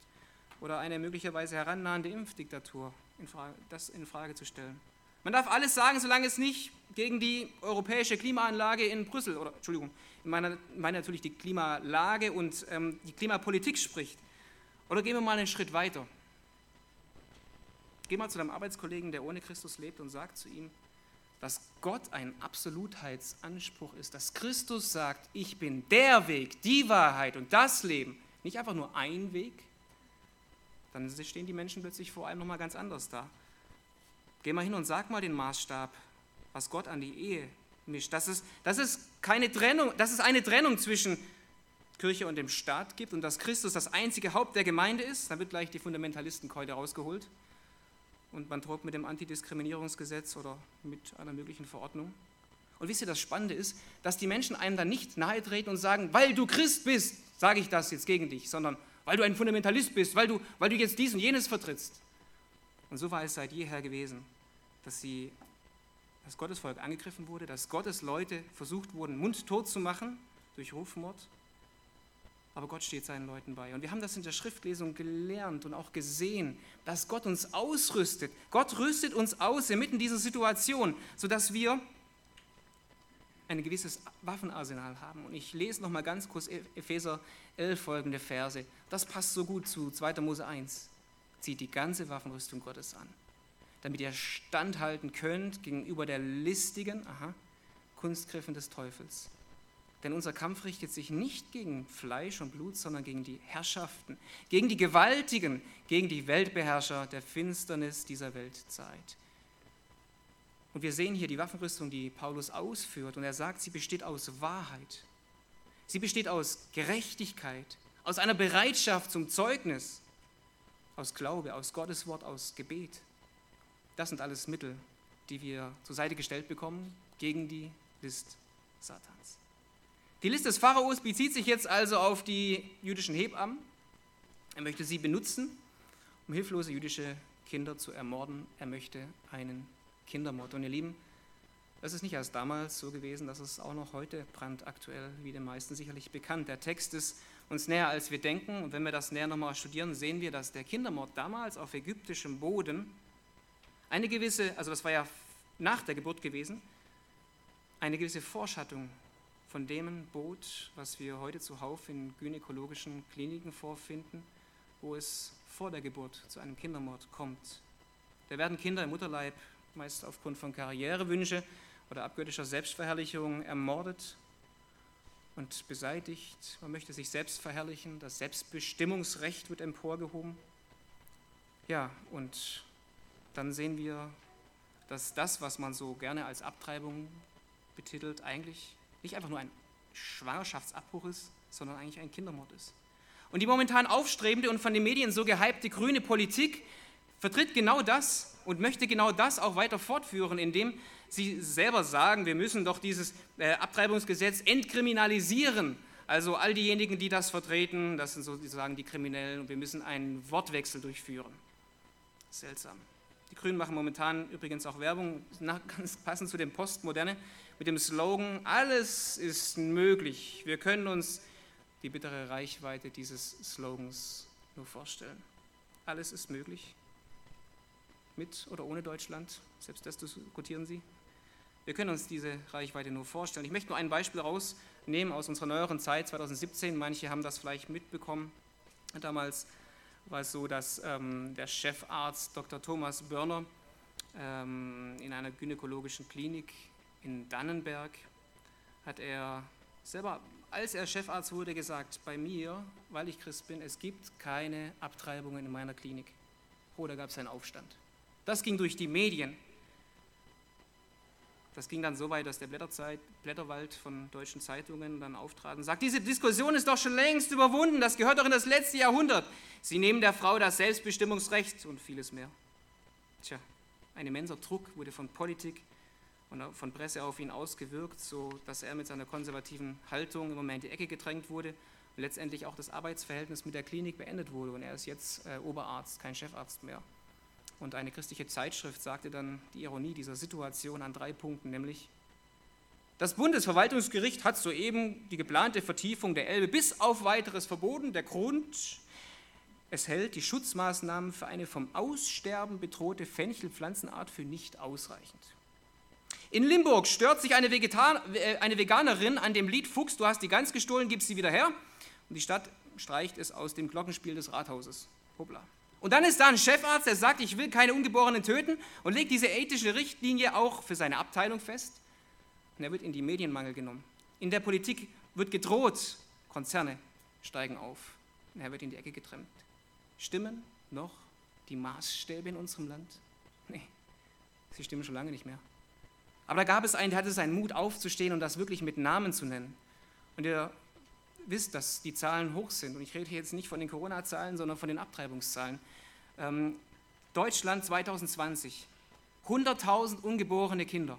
oder eine möglicherweise herannahende Impfdiktatur, in Frage, das in Frage zu stellen. Man darf alles sagen, solange es nicht gegen die europäische Klimaanlage in Brüssel, oder Entschuldigung, ich meine, meine natürlich die Klimalage und ähm, die Klimapolitik spricht. Oder gehen wir mal einen Schritt weiter. Geh mal zu deinem Arbeitskollegen, der ohne Christus lebt, und sag zu ihm, dass Gott ein Absolutheitsanspruch ist, dass Christus sagt, ich bin der Weg, die Wahrheit und das Leben, nicht einfach nur ein Weg, dann stehen die Menschen plötzlich vor einem nochmal ganz anders da. Geh mal hin und sag mal den Maßstab, was Gott an die Ehe mischt. Das ist, das ist keine Trennung, das ist eine Trennung zwischen Kirche und dem Staat gibt und dass Christus das einzige Haupt der Gemeinde ist, dann wird gleich die Fundamentalistenkeule rausgeholt und man droht mit dem Antidiskriminierungsgesetz oder mit einer möglichen Verordnung. Und wisst ihr, das Spannende ist, dass die Menschen einem dann nicht nahe treten und sagen, weil du Christ bist, sage ich das jetzt gegen dich, sondern weil du ein Fundamentalist bist, weil du, weil du jetzt dies und jenes vertrittst. Und so war es seit jeher gewesen, dass sie, das Gottesvolk angegriffen wurde, dass Gottes Leute versucht wurden, mundtot zu machen durch Rufmord aber Gott steht seinen Leuten bei. Und wir haben das in der Schriftlesung gelernt und auch gesehen, dass Gott uns ausrüstet. Gott rüstet uns aus inmitten dieser Situation, sodass wir ein gewisses Waffenarsenal haben. Und ich lese noch mal ganz kurz Epheser 11 folgende Verse. Das passt so gut zu 2. Mose 1. Zieht die ganze Waffenrüstung Gottes an, damit ihr standhalten könnt gegenüber der listigen aha, Kunstgriffen des Teufels. Denn unser Kampf richtet sich nicht gegen Fleisch und Blut, sondern gegen die Herrschaften, gegen die Gewaltigen, gegen die Weltbeherrscher der Finsternis dieser Weltzeit. Und wir sehen hier die Waffenrüstung, die Paulus ausführt. Und er sagt, sie besteht aus Wahrheit. Sie besteht aus Gerechtigkeit, aus einer Bereitschaft zum Zeugnis, aus Glaube, aus Gottes Wort, aus Gebet. Das sind alles Mittel, die wir zur Seite gestellt bekommen gegen die List Satans. Die Liste des Pharaos bezieht sich jetzt also auf die jüdischen Hebammen. Er möchte sie benutzen, um hilflose jüdische Kinder zu ermorden. Er möchte einen Kindermord. Und ihr Lieben, das ist nicht erst damals so gewesen, das ist auch noch heute brandaktuell, wie den meisten sicherlich bekannt. Der Text ist uns näher, als wir denken. Und wenn wir das näher nochmal studieren, sehen wir, dass der Kindermord damals auf ägyptischem Boden eine gewisse, also das war ja nach der Geburt gewesen, eine gewisse Vorschattung von dem Boot, was wir heute zuhauf in gynäkologischen Kliniken vorfinden, wo es vor der Geburt zu einem Kindermord kommt. Da werden Kinder im Mutterleib meist aufgrund von Karrierewünsche oder abgöttischer Selbstverherrlichung ermordet und beseitigt. Man möchte sich selbst verherrlichen, das Selbstbestimmungsrecht wird emporgehoben. Ja, und dann sehen wir, dass das, was man so gerne als Abtreibung betitelt, eigentlich nicht einfach nur ein Schwangerschaftsabbruch ist, sondern eigentlich ein Kindermord ist. Und die momentan aufstrebende und von den Medien so gehypte grüne Politik vertritt genau das und möchte genau das auch weiter fortführen, indem sie selber sagen, wir müssen doch dieses äh, Abtreibungsgesetz entkriminalisieren. Also all diejenigen, die das vertreten, das sind sozusagen die Kriminellen und wir müssen einen Wortwechsel durchführen. Seltsam. Die Grünen machen momentan übrigens auch Werbung, ganz passend zu dem Postmoderne, mit dem Slogan, alles ist möglich. Wir können uns die bittere Reichweite dieses Slogans nur vorstellen. Alles ist möglich, mit oder ohne Deutschland, selbst das diskutieren sie. Wir können uns diese Reichweite nur vorstellen. Ich möchte nur ein Beispiel rausnehmen aus unserer neueren Zeit, 2017. Manche haben das vielleicht mitbekommen. Damals war es so, dass ähm, der Chefarzt Dr. Thomas Börner ähm, in einer gynäkologischen Klinik in Dannenberg hat er selber, als er Chefarzt wurde, gesagt, bei mir, weil ich Christ bin, es gibt keine Abtreibungen in meiner Klinik. Oh, da gab es einen Aufstand. Das ging durch die Medien. Das ging dann so weit, dass der Blätterwald von deutschen Zeitungen dann auftrat und sagt, diese Diskussion ist doch schon längst überwunden, das gehört doch in das letzte Jahrhundert. Sie nehmen der Frau das Selbstbestimmungsrecht und vieles mehr. Tja, ein immenser Druck wurde von Politik und von Presse auf ihn ausgewirkt, so dass er mit seiner konservativen Haltung immer mehr in die Ecke gedrängt wurde und letztendlich auch das Arbeitsverhältnis mit der Klinik beendet wurde und er ist jetzt äh, Oberarzt, kein Chefarzt mehr. Und eine christliche Zeitschrift sagte dann die Ironie dieser Situation an drei Punkten, nämlich, das Bundesverwaltungsgericht hat soeben die geplante Vertiefung der Elbe bis auf weiteres verboten. Der Grund, es hält die Schutzmaßnahmen für eine vom Aussterben bedrohte Fenchelpflanzenart für nicht ausreichend. In Limburg stört sich eine, Vegetar äh, eine Veganerin an dem Lied Fuchs, du hast die Gans gestohlen, gib sie wieder her. Und die Stadt streicht es aus dem Glockenspiel des Rathauses. Hoppla. Und dann ist da ein Chefarzt, der sagt, ich will keine Ungeborenen töten und legt diese ethische Richtlinie auch für seine Abteilung fest. Und er wird in die Medienmangel genommen. In der Politik wird gedroht, Konzerne steigen auf. Und er wird in die Ecke getrennt. Stimmen noch die Maßstäbe in unserem Land? Nee, sie stimmen schon lange nicht mehr. Aber da gab es einen, der hatte seinen Mut aufzustehen und das wirklich mit Namen zu nennen. Und ihr wisst, dass die Zahlen hoch sind. Und ich rede hier jetzt nicht von den Corona-Zahlen, sondern von den Abtreibungszahlen. Ähm, Deutschland 2020, 100.000 ungeborene Kinder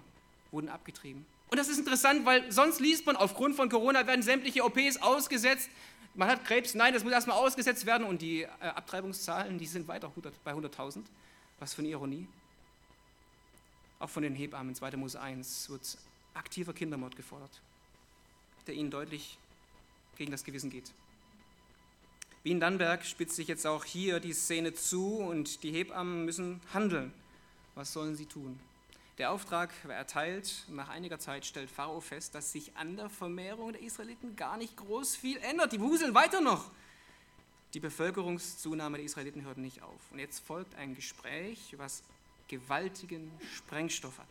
wurden abgetrieben. Und das ist interessant, weil sonst liest man, aufgrund von Corona werden sämtliche OPs ausgesetzt. Man hat Krebs, nein, das muss erstmal ausgesetzt werden. Und die äh, Abtreibungszahlen, die sind weiter 100, bei 100.000. Was für eine Ironie. Auch von den Hebammen, 2. Mose 1, wird aktiver Kindermord gefordert, der ihnen deutlich gegen das Gewissen geht. Wie in Dannenberg spitzt sich jetzt auch hier die Szene zu und die Hebammen müssen handeln. Was sollen sie tun? Der Auftrag war erteilt. Nach einiger Zeit stellt Pharao fest, dass sich an der Vermehrung der Israeliten gar nicht groß viel ändert. Die wuseln weiter noch. Die Bevölkerungszunahme der Israeliten hört nicht auf. Und jetzt folgt ein Gespräch, was gewaltigen Sprengstoff hat.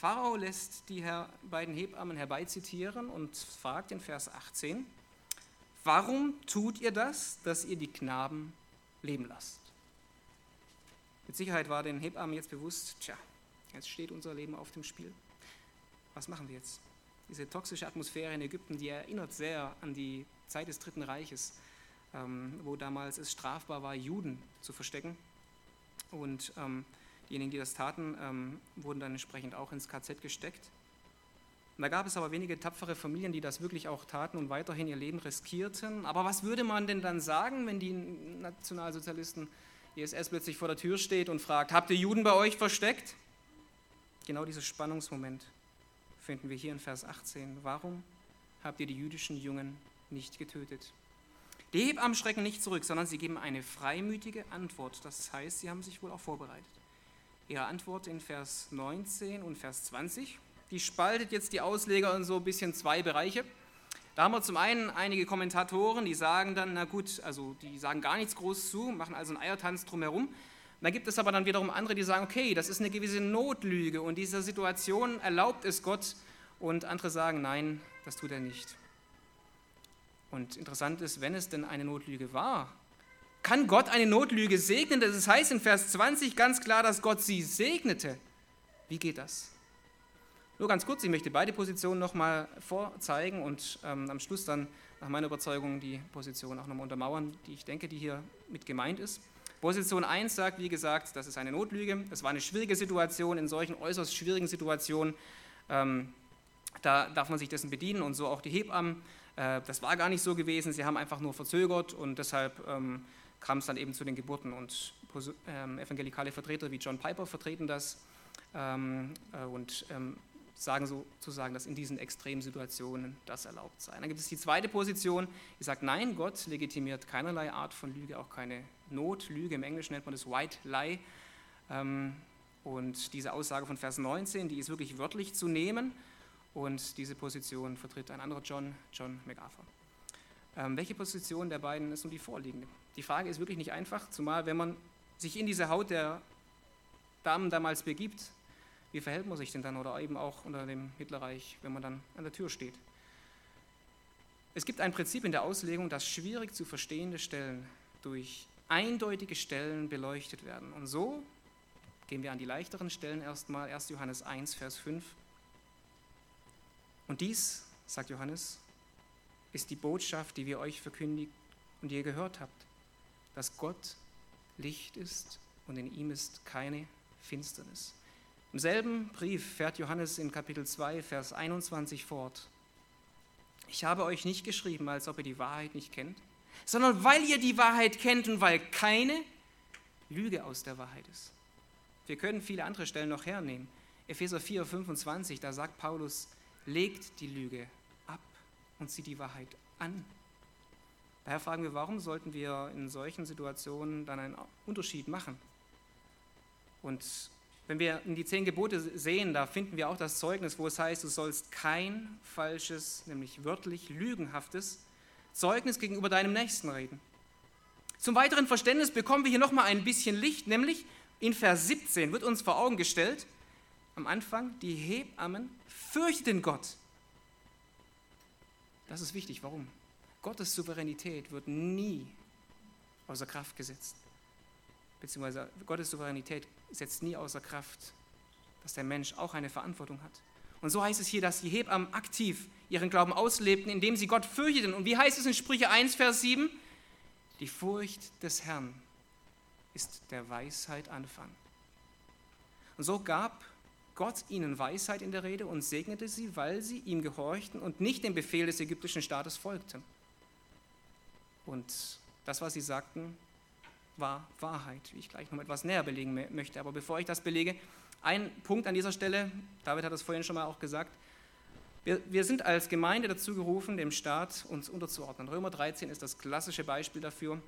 Pharao lässt die beiden Hebammen herbeizitieren und fragt in Vers 18, Warum tut ihr das, dass ihr die Knaben leben lasst? Mit Sicherheit war den Hebammen jetzt bewusst, tja, jetzt steht unser Leben auf dem Spiel. Was machen wir jetzt? Diese toxische Atmosphäre in Ägypten, die erinnert sehr an die Zeit des Dritten Reiches, ähm, wo damals es strafbar war, Juden zu verstecken. Und ähm, diejenigen, die das taten, ähm, wurden dann entsprechend auch ins KZ gesteckt. Da gab es aber wenige tapfere Familien, die das wirklich auch taten und weiterhin ihr Leben riskierten. Aber was würde man denn dann sagen, wenn die Nationalsozialisten, die SS plötzlich vor der Tür steht und fragt, habt ihr Juden bei euch versteckt? Genau dieses Spannungsmoment finden wir hier in Vers 18. Warum habt ihr die jüdischen Jungen nicht getötet? Die Hebammen schrecken nicht zurück, sondern sie geben eine freimütige Antwort. Das heißt, sie haben sich wohl auch vorbereitet. Ihre Antwort in Vers 19 und Vers 20 die spaltet jetzt die Ausleger in so ein bisschen zwei Bereiche. Da haben wir zum einen einige Kommentatoren, die sagen dann, na gut, also die sagen gar nichts groß zu, machen also einen Eiertanz drumherum. Da gibt es aber dann wiederum andere, die sagen, okay, das ist eine gewisse Notlüge und diese Situation erlaubt es Gott. Und andere sagen, nein, das tut er nicht. Und interessant ist, wenn es denn eine Notlüge war, kann Gott eine Notlüge segnen? Das heißt in Vers 20 ganz klar, dass Gott sie segnete. Wie geht das? Nur ganz kurz, ich möchte beide Positionen nochmal vorzeigen und ähm, am Schluss dann nach meiner Überzeugung die Position auch nochmal untermauern, die ich denke, die hier mit gemeint ist. Position 1 sagt, wie gesagt, das ist eine Notlüge. Es war eine schwierige Situation. In solchen äußerst schwierigen Situationen, ähm, da darf man sich dessen bedienen und so auch die Hebammen. Äh, das war gar nicht so gewesen. Sie haben einfach nur verzögert und deshalb ähm, kam es dann eben zu den Geburten. Und ähm, evangelikale Vertreter wie John Piper vertreten das ähm, äh, und ähm, sagen sozusagen, dass in diesen Extremsituationen das erlaubt sei. Dann gibt es die zweite Position, die sagt, nein, Gott legitimiert keinerlei Art von Lüge, auch keine Notlüge. Im Englischen nennt man das White Lie. Ähm, und diese Aussage von Vers 19, die ist wirklich wörtlich zu nehmen. Und diese Position vertritt ein anderer John, John MacArthur. Ähm, welche Position der beiden ist nun die vorliegende? Die Frage ist wirklich nicht einfach, zumal wenn man sich in diese Haut der Damen damals begibt, wie verhält man sich denn dann oder eben auch unter dem Hitlerreich, wenn man dann an der Tür steht? Es gibt ein Prinzip in der Auslegung, dass schwierig zu verstehende Stellen durch eindeutige Stellen beleuchtet werden. Und so gehen wir an die leichteren Stellen erstmal, 1. Johannes 1, Vers 5. Und dies, sagt Johannes, ist die Botschaft, die wir euch verkündigt und ihr gehört habt, dass Gott Licht ist und in ihm ist keine Finsternis. Im selben Brief fährt Johannes in Kapitel 2, Vers 21 fort. Ich habe euch nicht geschrieben, als ob ihr die Wahrheit nicht kennt, sondern weil ihr die Wahrheit kennt und weil keine Lüge aus der Wahrheit ist. Wir können viele andere Stellen noch hernehmen. Epheser 4, 25, da sagt Paulus, legt die Lüge ab und zieht die Wahrheit an. Daher fragen wir, warum sollten wir in solchen Situationen dann einen Unterschied machen? Und wenn wir in die zehn Gebote sehen, da finden wir auch das Zeugnis, wo es heißt, du sollst kein falsches, nämlich wörtlich lügenhaftes Zeugnis gegenüber deinem Nächsten reden. Zum weiteren Verständnis bekommen wir hier nochmal ein bisschen Licht, nämlich in Vers 17 wird uns vor Augen gestellt, am Anfang, die Hebammen fürchteten Gott. Das ist wichtig. Warum? Gottes Souveränität wird nie außer Kraft gesetzt. Beziehungsweise Gottes Souveränität setzt nie außer Kraft, dass der Mensch auch eine Verantwortung hat. Und so heißt es hier, dass die Hebammen aktiv ihren Glauben auslebten, indem sie Gott fürchteten. Und wie heißt es in Sprüche 1, Vers 7? Die Furcht des Herrn ist der Weisheit Anfang. Und so gab Gott ihnen Weisheit in der Rede und segnete sie, weil sie ihm gehorchten und nicht dem Befehl des ägyptischen Staates folgten. Und das, was sie sagten, war Wahrheit, wie ich gleich noch etwas näher belegen möchte. Aber bevor ich das belege, ein Punkt an dieser Stelle, David hat das vorhin schon mal auch gesagt, wir, wir sind als Gemeinde dazu gerufen, dem Staat uns unterzuordnen. Römer 13 ist das klassische Beispiel dafür,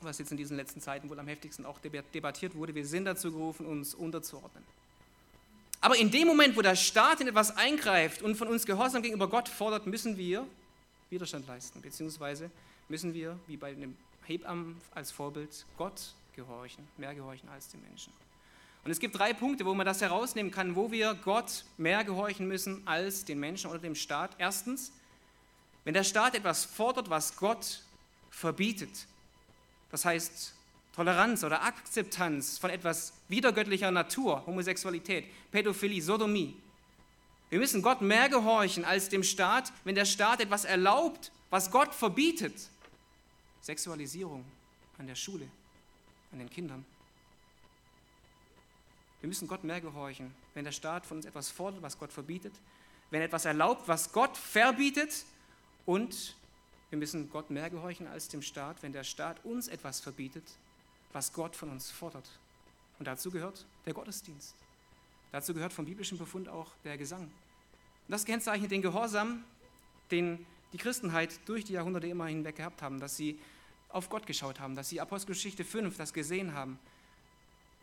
was jetzt in diesen letzten Zeiten wohl am heftigsten auch debattiert wurde. Wir sind dazu gerufen, uns unterzuordnen. Aber in dem Moment, wo der Staat in etwas eingreift und von uns Gehorsam gegenüber Gott fordert, müssen wir Widerstand leisten, beziehungsweise müssen wir, wie bei dem Hebammen als Vorbild Gott gehorchen, mehr gehorchen als den Menschen. Und es gibt drei Punkte, wo man das herausnehmen kann, wo wir Gott mehr gehorchen müssen als den Menschen oder dem Staat. Erstens, wenn der Staat etwas fordert, was Gott verbietet, das heißt Toleranz oder Akzeptanz von etwas widergöttlicher Natur, Homosexualität, Pädophilie, Sodomie. Wir müssen Gott mehr gehorchen als dem Staat, wenn der Staat etwas erlaubt, was Gott verbietet. Sexualisierung an der Schule, an den Kindern. Wir müssen Gott mehr gehorchen, wenn der Staat von uns etwas fordert, was Gott verbietet, wenn etwas erlaubt, was Gott verbietet und wir müssen Gott mehr gehorchen als dem Staat, wenn der Staat uns etwas verbietet, was Gott von uns fordert. Und dazu gehört der Gottesdienst. Dazu gehört vom biblischen Befund auch der Gesang. Und das kennzeichnet den Gehorsam, den die Christenheit durch die Jahrhunderte immer hinweg gehabt haben, dass sie auf Gott geschaut haben, dass sie Apostelgeschichte 5 das gesehen haben.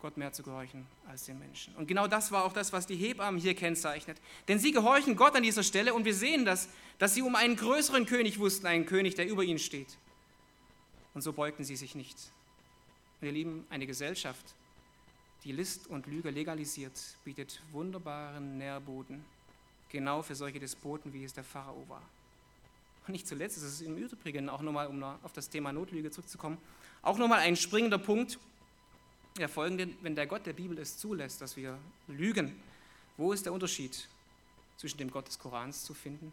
Gott mehr zu gehorchen als den Menschen. Und genau das war auch das, was die Hebammen hier kennzeichnet. Denn sie gehorchen Gott an dieser Stelle und wir sehen das, dass sie um einen größeren König wussten, einen König, der über ihnen steht. Und so beugten sie sich nicht. Und ihr Lieben, eine Gesellschaft, die List und Lüge legalisiert, bietet wunderbaren Nährboden, genau für solche Despoten, wie es der Pharao war. Und nicht zuletzt ist es im Übrigen auch nochmal, um auf das Thema Notlüge zurückzukommen, auch nochmal ein springender Punkt, der folgende, wenn der Gott der Bibel es zulässt, dass wir lügen, wo ist der Unterschied zwischen dem Gott des Korans zu finden,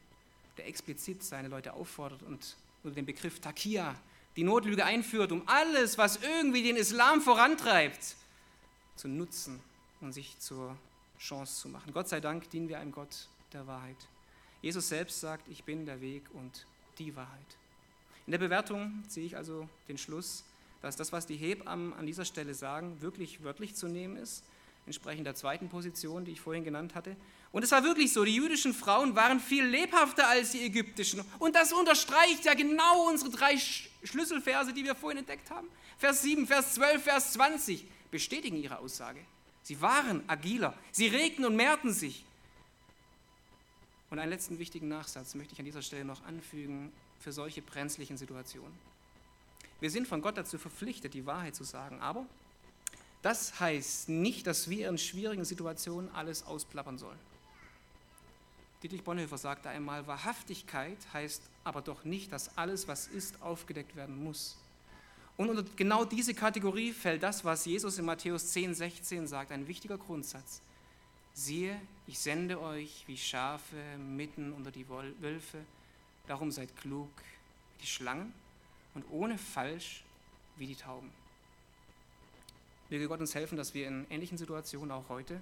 der explizit seine Leute auffordert und unter dem Begriff Takia die Notlüge einführt, um alles, was irgendwie den Islam vorantreibt, zu nutzen und sich zur Chance zu machen. Gott sei Dank dienen wir einem Gott der Wahrheit. Jesus selbst sagt, ich bin der Weg und die Wahrheit. In der Bewertung ziehe ich also den Schluss, dass das, was die Hebammen an dieser Stelle sagen, wirklich wörtlich zu nehmen ist, entsprechend der zweiten Position, die ich vorhin genannt hatte. Und es war wirklich so, die jüdischen Frauen waren viel lebhafter als die ägyptischen. Und das unterstreicht ja genau unsere drei Schlüsselverse, die wir vorhin entdeckt haben. Vers 7, Vers 12, Vers 20 bestätigen ihre Aussage. Sie waren agiler, sie regten und mehrten sich. Und einen letzten wichtigen Nachsatz möchte ich an dieser Stelle noch anfügen für solche brenzlichen Situationen. Wir sind von Gott dazu verpflichtet, die Wahrheit zu sagen, aber das heißt nicht, dass wir in schwierigen Situationen alles ausplappern sollen. Dietrich Bonhoeffer sagte einmal, Wahrhaftigkeit heißt aber doch nicht, dass alles, was ist, aufgedeckt werden muss. Und unter genau diese Kategorie fällt das, was Jesus in Matthäus 10, 16 sagt, ein wichtiger Grundsatz. Siehe, ich sende euch wie Schafe mitten unter die Wölfe, darum seid klug wie die Schlangen und ohne falsch wie die Tauben. Möge Gott uns helfen, dass wir in ähnlichen Situationen auch heute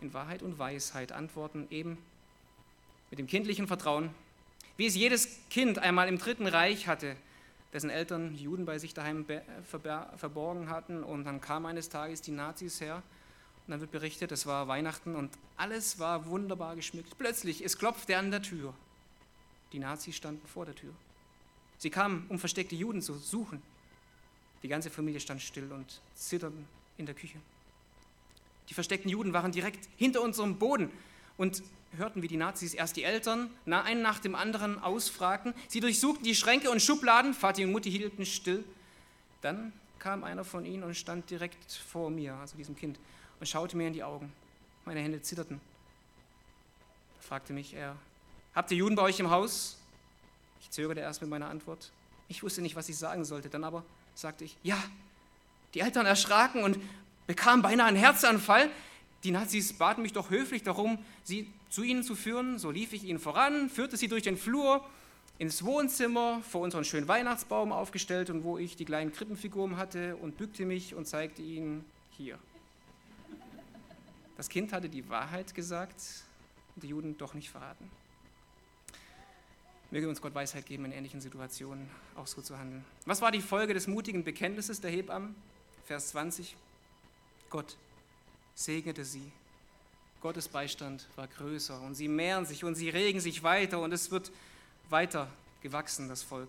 in Wahrheit und Weisheit antworten, eben mit dem kindlichen Vertrauen, wie es jedes Kind einmal im Dritten Reich hatte, dessen Eltern Juden bei sich daheim verborgen hatten und dann kamen eines Tages die Nazis her und dann wird berichtet, es war Weihnachten und alles war wunderbar geschmückt. Plötzlich, es klopfte an der Tür. Die Nazis standen vor der Tür. Sie kamen, um versteckte Juden zu suchen. Die ganze Familie stand still und zitterte in der Küche. Die versteckten Juden waren direkt hinter unserem Boden und hörten, wie die Nazis erst die Eltern einen nach dem anderen ausfragten. Sie durchsuchten die Schränke und Schubladen, Vati und Mutti hielten still. Dann kam einer von ihnen und stand direkt vor mir, also diesem Kind, und schaute mir in die Augen. Meine Hände zitterten. Er fragte mich er, habt ihr Juden bei euch im Haus? Ich zögerte erst mit meiner Antwort. Ich wusste nicht, was ich sagen sollte. Dann aber sagte ich, ja. Die Eltern erschraken und bekamen beinahe einen Herzanfall. Die Nazis baten mich doch höflich darum, sie zu ihnen zu führen. So lief ich ihnen voran, führte sie durch den Flur ins Wohnzimmer, vor unseren schönen Weihnachtsbaum aufgestellt und wo ich die kleinen Krippenfiguren hatte und bückte mich und zeigte ihnen hier. Das Kind hatte die Wahrheit gesagt und die Juden doch nicht verraten. Möge uns Gott Weisheit geben, in ähnlichen Situationen auch so zu handeln. Was war die Folge des mutigen Bekenntnisses der Hebammen? Vers 20. Gott segnete sie. Gottes Beistand war größer und sie mehren sich und sie regen sich weiter und es wird weiter gewachsen, das Volk.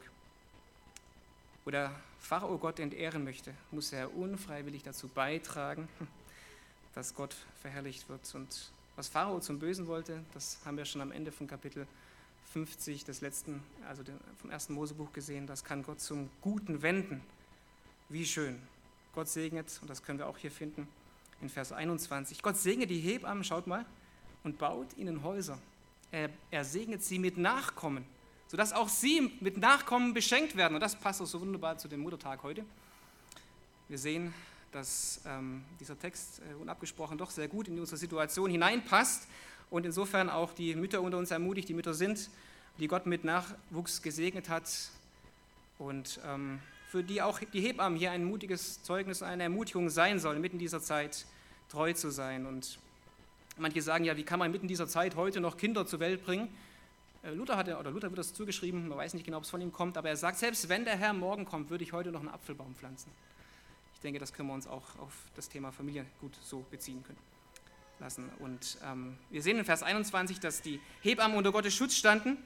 Wo der Pharao Gott entehren möchte, muss er unfreiwillig dazu beitragen, dass Gott verherrlicht wird. Und was Pharao zum Bösen wollte, das haben wir schon am Ende von Kapitel 50 des letzten, also vom ersten Mosebuch gesehen, das kann Gott zum Guten wenden. Wie schön. Gott segnet, und das können wir auch hier finden, in Vers 21. Gott segnet die Hebammen, schaut mal, und baut ihnen Häuser. Er, er segnet sie mit Nachkommen, sodass auch sie mit Nachkommen beschenkt werden. Und das passt auch so wunderbar zu dem Muttertag heute. Wir sehen, dass ähm, dieser Text äh, unabgesprochen doch sehr gut in unsere Situation hineinpasst und insofern auch die Mütter unter uns ermutigt, die Mütter sind, die Gott mit Nachwuchs gesegnet hat und ähm, für die auch die Hebammen hier ein mutiges Zeugnis, eine Ermutigung sein sollen, mitten in dieser Zeit treu zu sein. Und manche sagen ja, wie kann man mitten in dieser Zeit heute noch Kinder zur Welt bringen? Äh, Luther hatte, oder Luther wird das zugeschrieben, man weiß nicht genau, ob es von ihm kommt, aber er sagt, selbst wenn der Herr morgen kommt, würde ich heute noch einen Apfelbaum pflanzen. Ich denke, das können wir uns auch auf das Thema Familie gut so beziehen können lassen. Und ähm, wir sehen in Vers 21, dass die Hebammen unter Gottes Schutz standen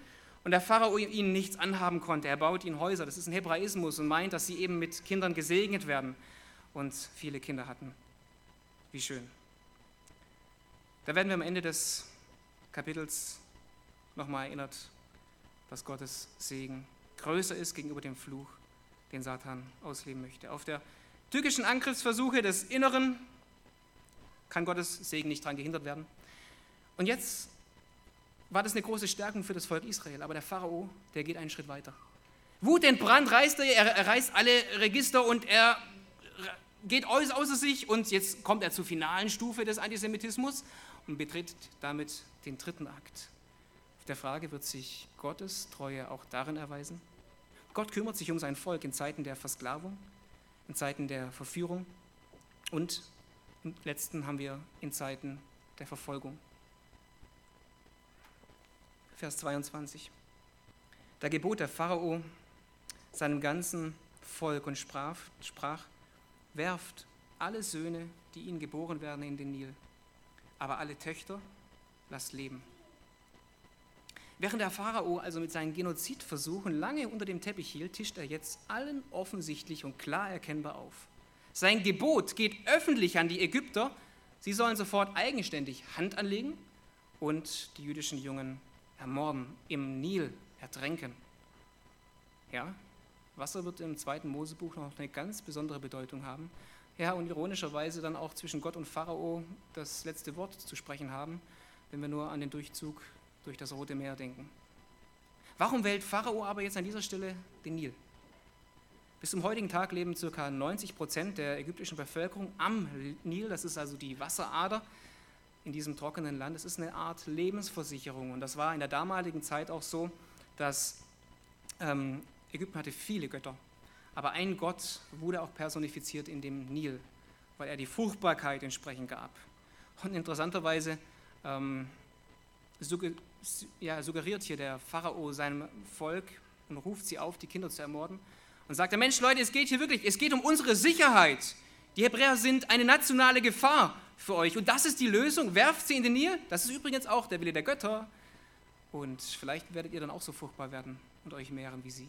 und der Pharao ihnen nichts anhaben konnte. Er baut ihnen Häuser. Das ist ein Hebraismus und meint, dass sie eben mit Kindern gesegnet werden und viele Kinder hatten. Wie schön. Da werden wir am Ende des Kapitels nochmal erinnert, dass Gottes Segen größer ist gegenüber dem Fluch, den Satan ausleben möchte. Auf der tückischen Angriffsversuche des Inneren kann Gottes Segen nicht daran gehindert werden. Und jetzt war das eine große Stärkung für das Volk Israel, aber der Pharao, der geht einen Schritt weiter. Wut in Brand reißt er, er reißt alle Register und er geht außer sich und jetzt kommt er zur finalen Stufe des Antisemitismus und betritt damit den dritten Akt. Auf der Frage wird sich Gottes Treue auch darin erweisen. Gott kümmert sich um sein Volk in Zeiten der Versklavung, in Zeiten der Verführung und im letzten haben wir in Zeiten der Verfolgung. Vers 22. Da gebot der Pharao seinem ganzen Volk und sprach, sprach werft alle Söhne, die ihnen geboren werden, in den Nil, aber alle Töchter lasst leben. Während der Pharao also mit seinen Genozidversuchen lange unter dem Teppich hielt, tischt er jetzt allen offensichtlich und klar erkennbar auf. Sein Gebot geht öffentlich an die Ägypter, sie sollen sofort eigenständig Hand anlegen und die jüdischen Jungen ermorden, im Nil ertränken. Ja, Wasser wird im zweiten Mosebuch noch eine ganz besondere Bedeutung haben. Ja, und ironischerweise dann auch zwischen Gott und Pharao das letzte Wort zu sprechen haben, wenn wir nur an den Durchzug durch das Rote Meer denken. Warum wählt Pharao aber jetzt an dieser Stelle den Nil? Bis zum heutigen Tag leben ca. 90 Prozent der ägyptischen Bevölkerung am Nil, das ist also die Wasserader in diesem trockenen Land. Es ist eine Art Lebensversicherung und das war in der damaligen Zeit auch so, dass ähm, Ägypten hatte viele Götter, aber ein Gott wurde auch personifiziert in dem Nil, weil er die Fruchtbarkeit entsprechend gab. Und interessanterweise ähm, ja, suggeriert hier der Pharao seinem Volk und ruft sie auf, die Kinder zu ermorden. Und sagt, Mensch, Leute, es geht hier wirklich, es geht um unsere Sicherheit. Die Hebräer sind eine nationale Gefahr für euch. Und das ist die Lösung. Werft sie in den Nil. Das ist übrigens auch der Wille der Götter. Und vielleicht werdet ihr dann auch so fruchtbar werden und euch mehren wie sie.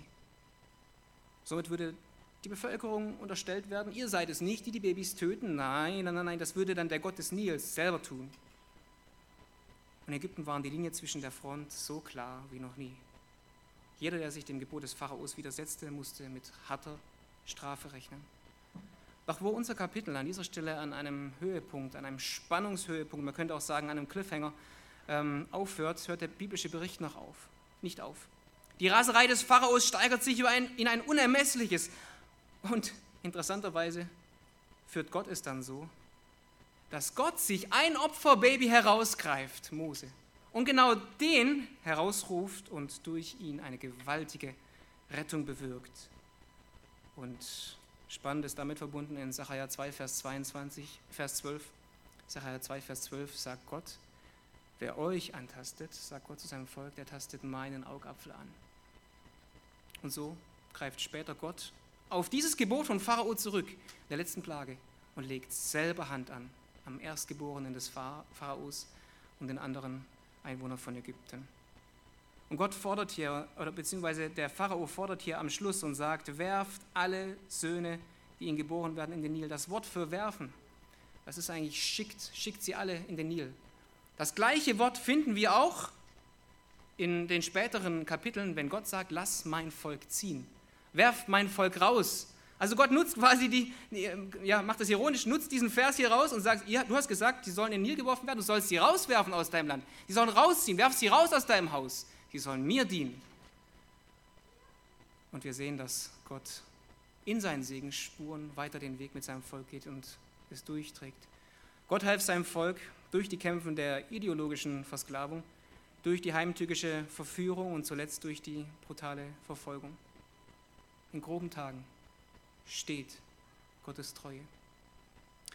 Somit würde die Bevölkerung unterstellt werden, ihr seid es nicht, die die Babys töten. Nein, nein, nein, nein, das würde dann der Gott des Nils selber tun. In Ägypten waren die Linien zwischen der Front so klar wie noch nie. Jeder, der sich dem Gebot des Pharaos widersetzte, musste mit harter Strafe rechnen. Doch wo unser Kapitel an dieser Stelle an einem Höhepunkt, an einem Spannungshöhepunkt, man könnte auch sagen an einem Cliffhanger, ähm, aufhört, hört der biblische Bericht noch auf, nicht auf. Die Raserei des Pharaos steigert sich in ein unermessliches. Und interessanterweise führt Gott es dann so, dass Gott sich ein Opferbaby herausgreift, Mose, und genau den herausruft und durch ihn eine gewaltige Rettung bewirkt. Und spannend ist damit verbunden in Sacharja 2, Vers 22, Vers 12. Sacharja 2, Vers 12 sagt Gott, wer euch antastet, sagt Gott zu seinem Volk, der tastet meinen Augapfel an. Und so greift später Gott auf dieses Gebot von Pharao zurück, der letzten Plage, und legt selber Hand an am Erstgeborenen des Pharaos und den anderen Einwohnern von Ägypten. Und Gott fordert hier, oder beziehungsweise der Pharao fordert hier am Schluss und sagt, werft alle Söhne, die ihnen geboren werden, in den Nil. Das Wort für werfen, das ist eigentlich schickt, schickt sie alle in den Nil. Das gleiche Wort finden wir auch in den späteren Kapiteln, wenn Gott sagt, lass mein Volk ziehen, werft mein Volk raus. Also Gott nutzt quasi die, ja, macht das ironisch, nutzt diesen Vers hier raus und sagt, ja, du hast gesagt, die sollen in den Nil geworfen werden, du sollst sie rauswerfen aus deinem Land. Die sollen rausziehen, werf sie raus aus deinem Haus. Die sollen mir dienen. Und wir sehen, dass Gott in seinen Segensspuren weiter den Weg mit seinem Volk geht und es durchträgt. Gott half seinem Volk durch die Kämpfe der ideologischen Versklavung durch die heimtückische Verführung und zuletzt durch die brutale Verfolgung. In groben Tagen steht Gottes Treue.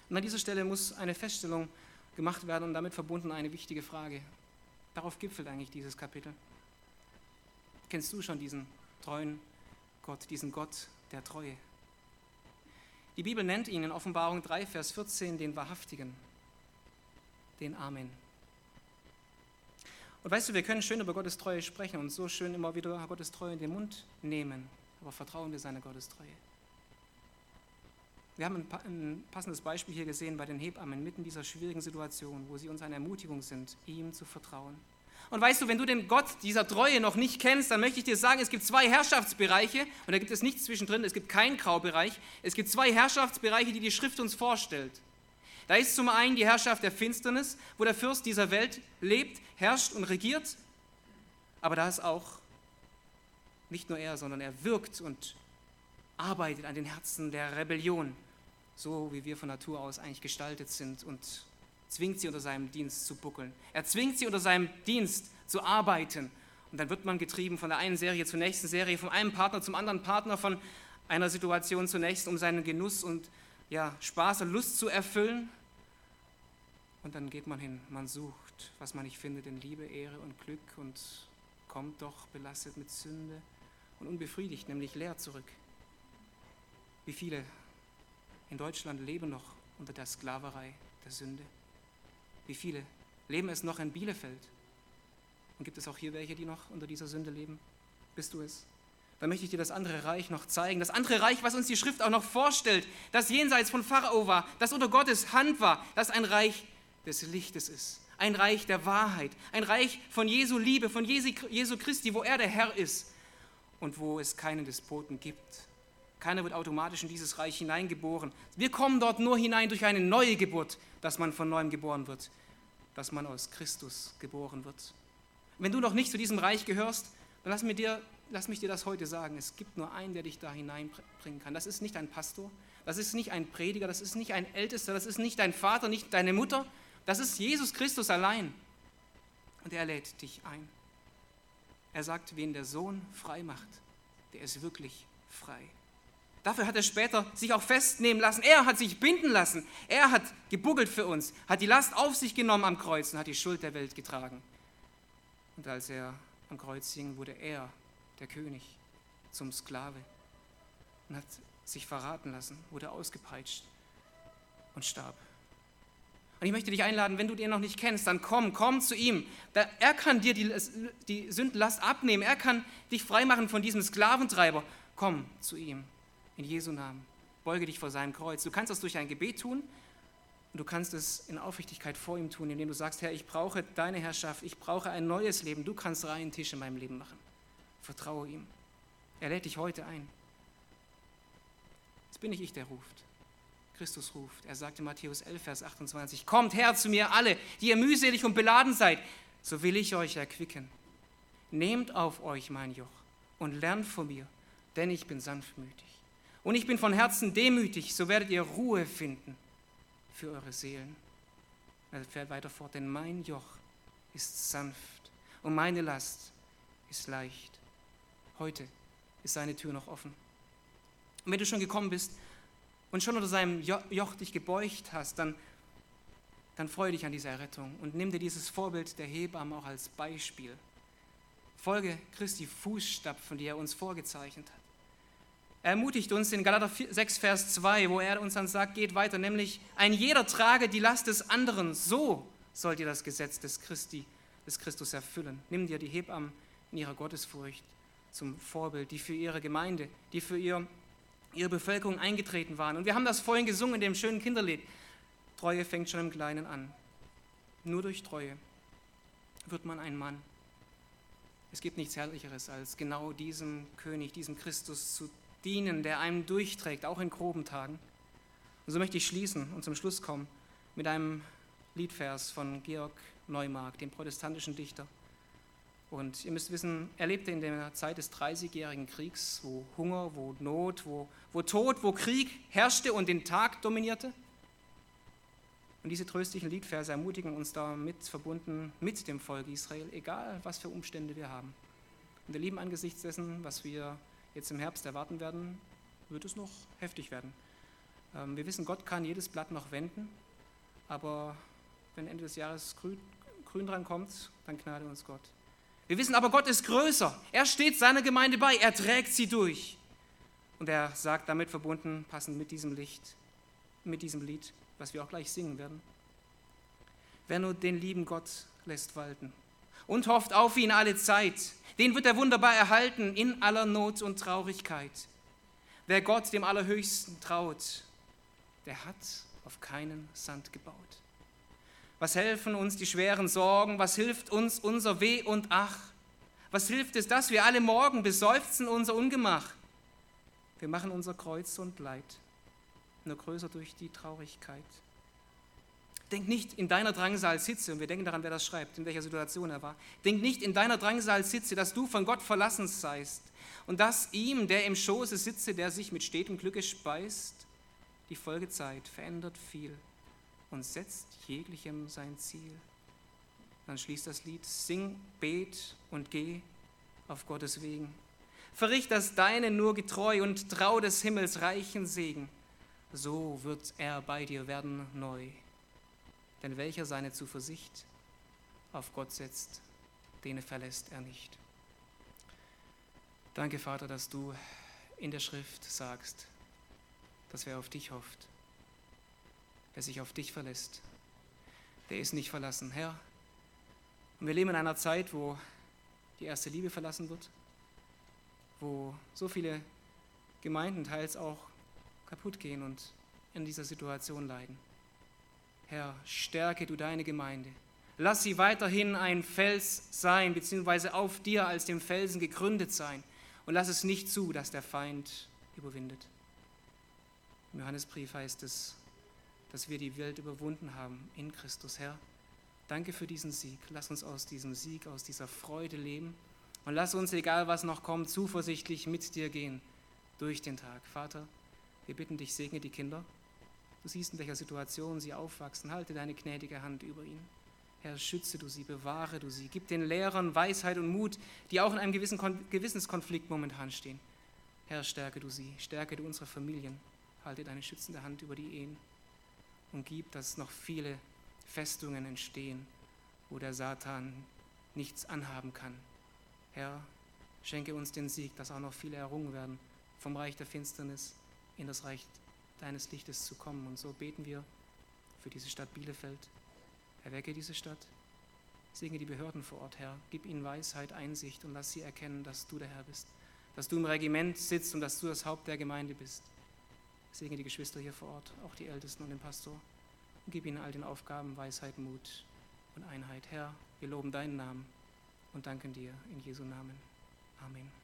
Und an dieser Stelle muss eine Feststellung gemacht werden und damit verbunden eine wichtige Frage. Darauf gipfelt eigentlich dieses Kapitel. Kennst du schon diesen treuen Gott, diesen Gott der Treue? Die Bibel nennt ihn in Offenbarung 3, Vers 14 den Wahrhaftigen, den Amen. Und weißt du, wir können schön über Gottes Treue sprechen und so schön immer wieder Gottes Treue in den Mund nehmen, aber vertrauen wir seiner Gottes Treue. Wir haben ein, passendes Beispiel hier gesehen bei den Hebammen, mitten in dieser schwierigen Situation, wo sie uns eine Ermutigung sind, ihm zu vertrauen. Und weißt du, wenn du den Gott dieser Treue noch nicht kennst, dann möchte ich dir sagen, es gibt zwei Herrschaftsbereiche und da gibt es nichts zwischendrin, es gibt keinen Graubereich. Es gibt zwei Herrschaftsbereiche, die die Schrift uns vorstellt. Da ist zum einen die Herrschaft der Finsternis, wo der Fürst dieser Welt lebt, herrscht und regiert. Aber da ist auch nicht nur er, sondern er wirkt und arbeitet an den Herzen der Rebellion, so wie wir von Natur aus eigentlich gestaltet sind und zwingt sie unter seinem Dienst zu buckeln. Er zwingt sie unter seinem Dienst zu arbeiten. Und dann wird man getrieben von der einen Serie zur nächsten Serie, von einem Partner zum anderen Partner, von einer Situation zur nächsten, um seinen Genuss und ja, Spaß und Lust zu erfüllen. Und dann geht man hin, man sucht, was man nicht findet in Liebe, Ehre und Glück und kommt doch belastet mit Sünde und unbefriedigt, nämlich leer zurück. Wie viele in Deutschland leben noch unter der Sklaverei der Sünde? Wie viele leben es noch in Bielefeld? Und gibt es auch hier welche, die noch unter dieser Sünde leben? Bist du es? Dann möchte ich dir das andere Reich noch zeigen. Das andere Reich, was uns die Schrift auch noch vorstellt, das jenseits von Pharao war, das unter Gottes Hand war, das ein Reich des Lichtes ist. Ein Reich der Wahrheit. Ein Reich von Jesu Liebe, von Jesu Christi, wo er der Herr ist und wo es keinen Despoten gibt. Keiner wird automatisch in dieses Reich hineingeboren. Wir kommen dort nur hinein durch eine neue Geburt, dass man von neuem geboren wird dass man aus Christus geboren wird. Wenn du noch nicht zu diesem Reich gehörst, dann lass, mir dir, lass mich dir das heute sagen. Es gibt nur einen, der dich da hineinbringen kann. Das ist nicht ein Pastor, das ist nicht ein Prediger, das ist nicht ein Ältester, das ist nicht dein Vater, nicht deine Mutter. Das ist Jesus Christus allein. Und er lädt dich ein. Er sagt, wen der Sohn frei macht, der ist wirklich frei. Dafür hat er später sich auch festnehmen lassen. Er hat sich binden lassen. Er hat gebuggelt für uns, hat die Last auf sich genommen am Kreuz und hat die Schuld der Welt getragen. Und als er am Kreuz hing, wurde er, der König, zum Sklave und hat sich verraten lassen, wurde ausgepeitscht und starb. Und ich möchte dich einladen, wenn du den noch nicht kennst, dann komm, komm zu ihm. Er kann dir die, die Sündenlast abnehmen. Er kann dich freimachen von diesem Sklaventreiber. Komm zu ihm in Jesu Namen. Beuge dich vor seinem Kreuz. Du kannst das durch ein Gebet tun und du kannst es in Aufrichtigkeit vor ihm tun, indem du sagst, Herr, ich brauche deine Herrschaft, ich brauche ein neues Leben. Du kannst reinen Tisch in meinem Leben machen. Vertraue ihm. Er lädt dich heute ein. Jetzt bin nicht ich, der ruft. Christus ruft. Er sagt in Matthäus 11, Vers 28, Kommt her zu mir alle, die ihr mühselig und beladen seid, so will ich euch erquicken. Nehmt auf euch mein Joch und lernt von mir, denn ich bin sanftmütig und ich bin von Herzen demütig, so werdet ihr Ruhe finden für eure Seelen. Er fährt weiter fort, denn mein Joch ist sanft und meine Last ist leicht. Heute ist seine Tür noch offen. Und wenn du schon gekommen bist und schon unter seinem Joch dich gebeugt hast, dann, dann freue dich an dieser Errettung und nimm dir dieses Vorbild der Hebamme auch als Beispiel. Folge Christi Fußstapfen, die er uns vorgezeichnet hat. Er ermutigt uns in Galater 6, Vers 2, wo er uns dann sagt, geht weiter, nämlich ein jeder trage die Last des anderen, so sollt ihr das Gesetz des Christi, des Christus erfüllen. Nimm dir die Hebammen in ihrer Gottesfurcht zum Vorbild, die für ihre Gemeinde, die für ihr, ihre Bevölkerung eingetreten waren. Und wir haben das vorhin gesungen in dem schönen Kinderlied. Treue fängt schon im Kleinen an. Nur durch Treue wird man ein Mann. Es gibt nichts Herrlicheres, als genau diesem König, diesem Christus zu dienen, der einem durchträgt, auch in groben Tagen. Und so möchte ich schließen und zum Schluss kommen mit einem Liedvers von Georg Neumark, dem protestantischen Dichter. Und ihr müsst wissen, er lebte in der Zeit des Dreißigjährigen Kriegs, wo Hunger, wo Not, wo, wo Tod, wo Krieg herrschte und den Tag dominierte. Und diese tröstlichen Liedverse ermutigen uns damit verbunden mit dem Volk Israel, egal was für Umstände wir haben. Und wir lieben angesichts dessen, was wir jetzt im Herbst erwarten werden, wird es noch heftig werden. Ähm, wir wissen, Gott kann jedes Blatt noch wenden, aber wenn Ende des Jahres grün, grün dran kommt, dann gnade uns Gott. Wir wissen aber, Gott ist größer. Er steht seiner Gemeinde bei, er trägt sie durch. Und er sagt damit verbunden, passend mit diesem Licht, mit diesem Lied, was wir auch gleich singen werden. Wer nur den lieben Gott lässt walten und hofft auf ihn alle Zeit, den wird er wunderbar erhalten in aller Not und Traurigkeit. Wer Gott, dem Allerhöchsten, traut, der hat auf keinen Sand gebaut. Was helfen uns die schweren Sorgen? Was hilft uns unser Weh und Ach? Was hilft es, dass wir alle Morgen beseufzen unser Ungemach? Wir machen unser Kreuz und Leid nur größer durch die Traurigkeit. Denk nicht in deiner Drangsal sitze, und wir denken daran, wer das schreibt, in welcher Situation er war. Denk nicht in deiner Drangsal sitze, dass du von Gott verlassen seist und dass ihm, der im Schoße sitze, der sich mit stetem Glücke speist, die Folgezeit verändert viel und setzt jeglichem sein Ziel. Dann schließt das Lied, sing, bet und geh auf Gottes Wegen. Verricht das Deine nur getreu und trau des Himmels reichen Segen. So wird er bei dir werden neu. Denn welcher seine Zuversicht auf Gott setzt, den verlässt er nicht. Danke, Vater, dass du in der Schrift sagst, dass wer auf dich hofft, wer sich auf dich verlässt, der ist nicht verlassen. Herr, und wir leben in einer Zeit, wo die erste Liebe verlassen wird, wo so viele Gemeinden teils auch kaputt gehen und in dieser Situation leiden. Herr, stärke du deine Gemeinde. Lass sie weiterhin ein Fels sein, beziehungsweise auf dir als dem Felsen gegründet sein. Und lass es nicht zu, dass der Feind überwindet. Im Johannesbrief heißt es, dass wir die Welt überwunden haben in Christus, Herr. Danke für diesen Sieg. Lass uns aus diesem Sieg, aus dieser Freude leben. Und lass uns, egal was noch kommt, zuversichtlich mit dir gehen durch den Tag. Vater, wir bitten dich, segne die Kinder. Du siehst, in welcher Situation sie aufwachsen. Halte deine gnädige Hand über ihn. Herr, schütze du sie, bewahre du sie. Gib den Lehrern Weisheit und Mut, die auch in einem gewissen Gewissenskonflikt momentan stehen. Herr, stärke du sie, stärke du unsere Familien. Halte deine schützende Hand über die Ehen und gib, dass noch viele Festungen entstehen, wo der Satan nichts anhaben kann. Herr, schenke uns den Sieg, dass auch noch viele errungen werden vom Reich der Finsternis in das Reich deines Lichtes zu kommen. Und so beten wir für diese Stadt Bielefeld. Erwecke diese Stadt, segne die Behörden vor Ort, Herr. Gib ihnen Weisheit, Einsicht und lass sie erkennen, dass du der Herr bist, dass du im Regiment sitzt und dass du das Haupt der Gemeinde bist. Segne die Geschwister hier vor Ort, auch die Ältesten und den Pastor. Und gib ihnen all den Aufgaben Weisheit, Mut und Einheit. Herr, wir loben deinen Namen und danken dir in Jesu Namen. Amen.